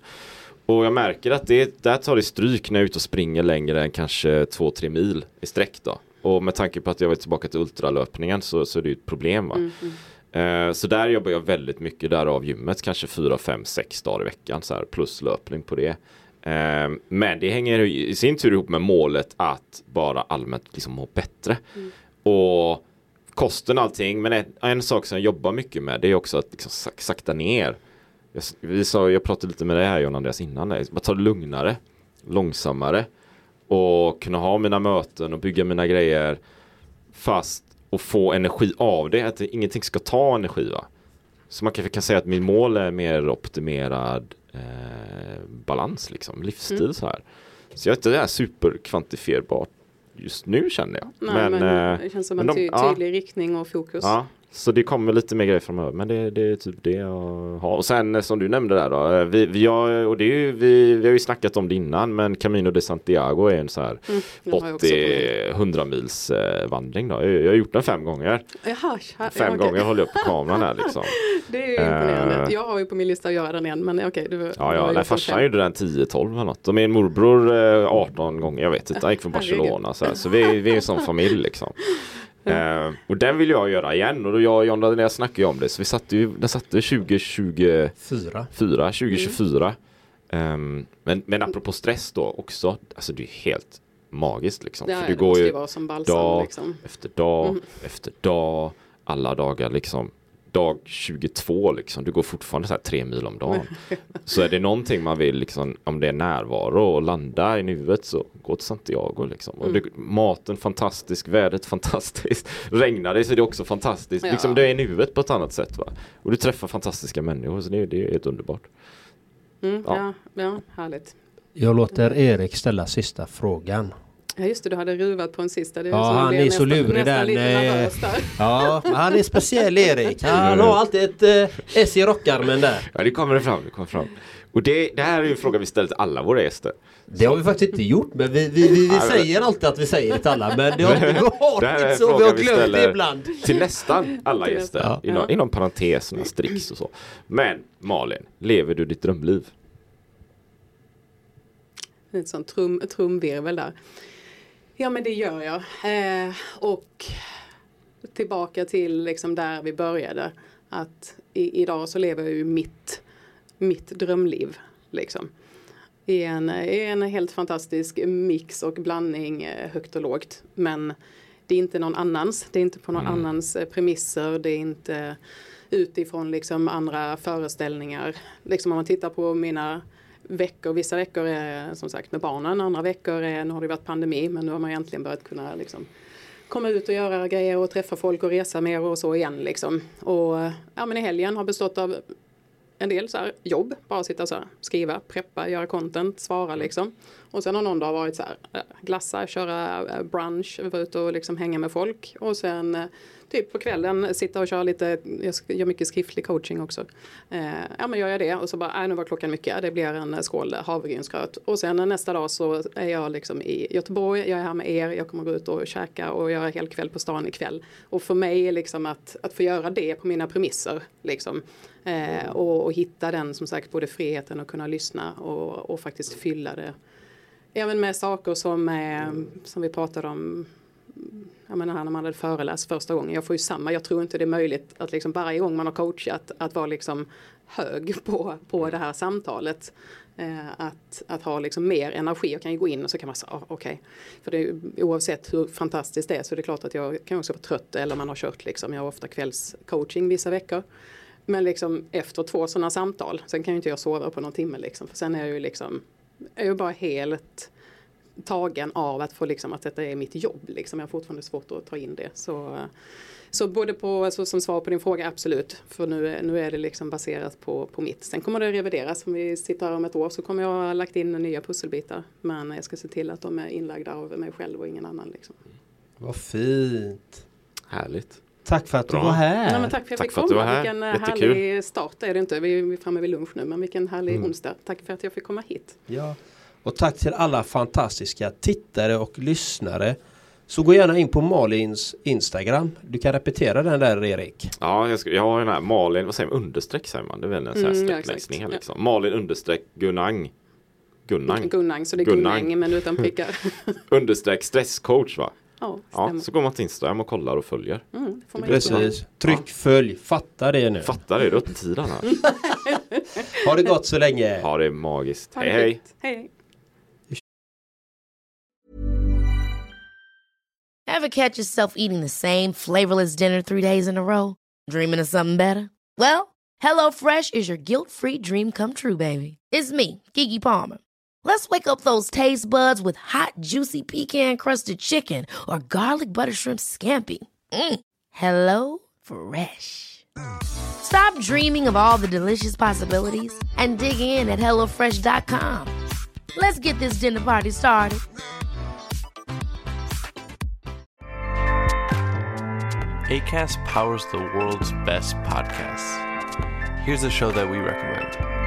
Och jag märker att det, där tar det stryk när jag är ute och springer längre än kanske 2-3 mil i sträck då. Och med tanke på att jag var tillbaka till ultralöpningen så, så är det ju ett problem va. Mm, mm. Eh, så där jobbar jag väldigt mycket där av gymmet, kanske 4, 5, 6 dagar i veckan så här, plus löpning på det. Eh, men det hänger i sin tur ihop med målet att bara allmänt liksom må bättre. Mm. Och kosten och allting, men en, en sak som jag jobbar mycket med det är också att liksom sak, sakta ner. Jag, vi sa, jag pratade lite med dig här John Andreas innan, det. bara ta det lugnare, långsammare och kunna ha mina möten och bygga mina grejer fast och få energi av det, att det, ingenting ska ta energi va. Så man kanske kan säga att min mål är mer optimerad eh, balans liksom, livsstil Mm. så här. Så jag vet inte, det är superkvantifierbart just nu känner jag. Nej, men, eh, det känns som men en de- ty- ja. tydlig riktning och fokus. Ja, så det kommer lite mer grejer framöver. Men det, det är typ det jag har. Och sen eh, som du nämnde där då. eh, Vi, vi, har, och det är ju, vi, vi har ju snackat om det innan. Men Camino de Santiago är en så här Mm, den har jag också på mig. 80-100 mils eh, vandring då. Jag, jag har gjort den fem gånger. Jaha, ja, Fem okej. gånger håller jag upp kameran här liksom. Det är ju imponerande. Eh. Jag har ju på min lista att göra den igen. Men okej, du Ja, ja, nej, farsan gjorde den 10-12 eller något. Och min morbror eh, 18 gånger, jag vet inte. Han gick från. Barcelona. Så, här. så vi, vi är en sån familj liksom. Eh, och den vill jag göra igen. Och då jag och John Andreas snackade ju om det. Så vi satte ju, den satte 2024, Fyra. 2024. Ehm, men, men apropå stress då också. Alltså det är helt magiskt liksom. Ja, För du går ju dag liksom. efter dag Mm. efter dag. Alla dagar liksom. Dag 22 liksom. Du går fortfarande så här tre mil om dagen. Så är det någonting man vill liksom, om det är närvaro och landa i nuet så gå till Santiago liksom. Och det, Mm. maten fantastisk, vädret fantastiskt. Regnar det så är det också fantastiskt. Ja. Liksom du är i nuet på ett annat sätt va. Och du träffar fantastiska människor så det, det är helt underbart. Mm, Ja. ja. Ja, härligt. Jag låter Erik ställa sista frågan. Ja just det, du hade ruvat på en sista. Det Ja, som han är så nästan- lurig där. Ja, han är speciell Erik. Han har alltid ett eh, S i rockarmen där. Ja det kommer fram, det kommer fram. Och det, det här är ju en fråga vi ställer till alla våra gäster. Det har vi faktiskt inte gjort men vi, vi, vi, vi Ja, säger alltid att vi säger det till alla men det har Det är inte en så. Vi har vi glömt det ibland. Till nästan alla gäster. nästan. Inom, Ja. inom parenteserna, stricks och så. Men Malin, lever du ditt drömliv? Ett sånt trum, trumvirvel där. Ja men det gör jag. Eh, och tillbaka till liksom där vi började. Att i, idag så lever jag ju mitt, mitt drömliv. Liksom. I en, i en helt fantastisk mix och blandning eh, högt och lågt. Men det är inte någon annans. Det är inte på någon annans eh, premisser. Det är inte utifrån liksom andra föreställningar. Liksom om man tittar på mina veckor, vissa veckor är som sagt med barnen, andra veckor är, nu har det varit pandemi men nu har man egentligen börjat kunna liksom komma ut och göra grejer och träffa folk och resa mer och så igen liksom. Och ja men i helgen har bestått av en del så här jobb, bara sitta så här, skriva, preppa, göra content, svara liksom. Och sen har någon dag varit så här, eh, glassa, köra eh, brunch, vara ute och liksom hänga med folk. Och sen eh, typ på kvällen sitta och köra lite, jag gör mycket skriftlig coaching också. Eh, ja men gör jag det och så bara, äh, nu var klockan mycket, det blir en skål havregrynsgröt. Och sen nästa dag så är jag liksom i Göteborg, jag är här med er, jag kommer gå ut och käka och göra helkväll på stan ikväll. Och för mig är liksom att, att få göra det på mina premisser liksom. Eh, och, och hitta den som sagt både friheten att kunna lyssna och, och faktiskt fylla det Även med saker som, eh, som vi pratade om jag menar, när man hade föreläst första gången. Jag får ju samma, jag tror inte det är möjligt att liksom varje gång man har coachat att vara liksom hög på, på det här samtalet. Eh, att, att ha liksom mer energi. Jag kan ju gå in och så kan man säga, ah, okej. För det oavsett hur fantastiskt det är så är det klart att jag kan också vara trött eller man har kört liksom. Jag har ofta kvällscoaching vissa veckor. Men liksom efter två sådana samtal, sen kan ju inte jag sova på någon timme liksom. För sen är jag ju liksom, är jag bara helt tagen av att få liksom att detta är mitt jobb. Liksom. Jag har fortfarande svårt att ta in det. Så, så både på, alltså, som svar på din fråga, absolut. För nu, är- nu är det liksom baserat på, på mitt. Sen kommer det revideras. Om vi sitter här om ett år så kommer jag ha lagt in nya pusselbitar. Men jag ska se till att de är inlagda av mig själv och ingen annan. Liksom. Vad fint. Härligt. Tack för att Bra. du var här. Nej, men tack för att jag Tack fick för att du komma. var här. Vilken eh, Jättekul. härlig start är det inte. Vi är framme vid lunch nu. Men vilken härlig onsdag. Tack för att jag fick komma hit. Ja. Och tack till alla fantastiska tittare och lyssnare. Så gå gärna in på Malins Instagram. Du kan repetera den där Erik. Ja, jag, ska, jag har den här Malin, vad säger man, understreck säger man? Det är väl en sån här Mm, ja, sträckläsning här exakt. liksom. Malin understreck Gunnang Gunnang. Gunnang, så det är Gunnang. Gunnang men utan prickar. Understreck stresscoach va? Ja, så går man till Instagram och kollar och följer. Mm, får man jättegärna. Precis. Tryck följ. Fatta det nu. Fattar det, det är öppettidan här. Ha det gott så länge. Ja, det magiskt. Ha det Hej hej! hej. Ever catch yourself eating the same flavorless dinner three days in a row? Dreaming of something better? Well, HelloFresh is your guilt-free dream come true, baby. It's me, Kiki Palmer. Let's wake up those taste buds with hot, juicy pecan-crusted chicken or garlic butter shrimp scampi. Mm. Hello Fresh. Stop dreaming of all the delicious possibilities and dig in at HelloFresh.com. Let's get this dinner party started. ACAST powers the world's best podcasts. Here's a show that we recommend.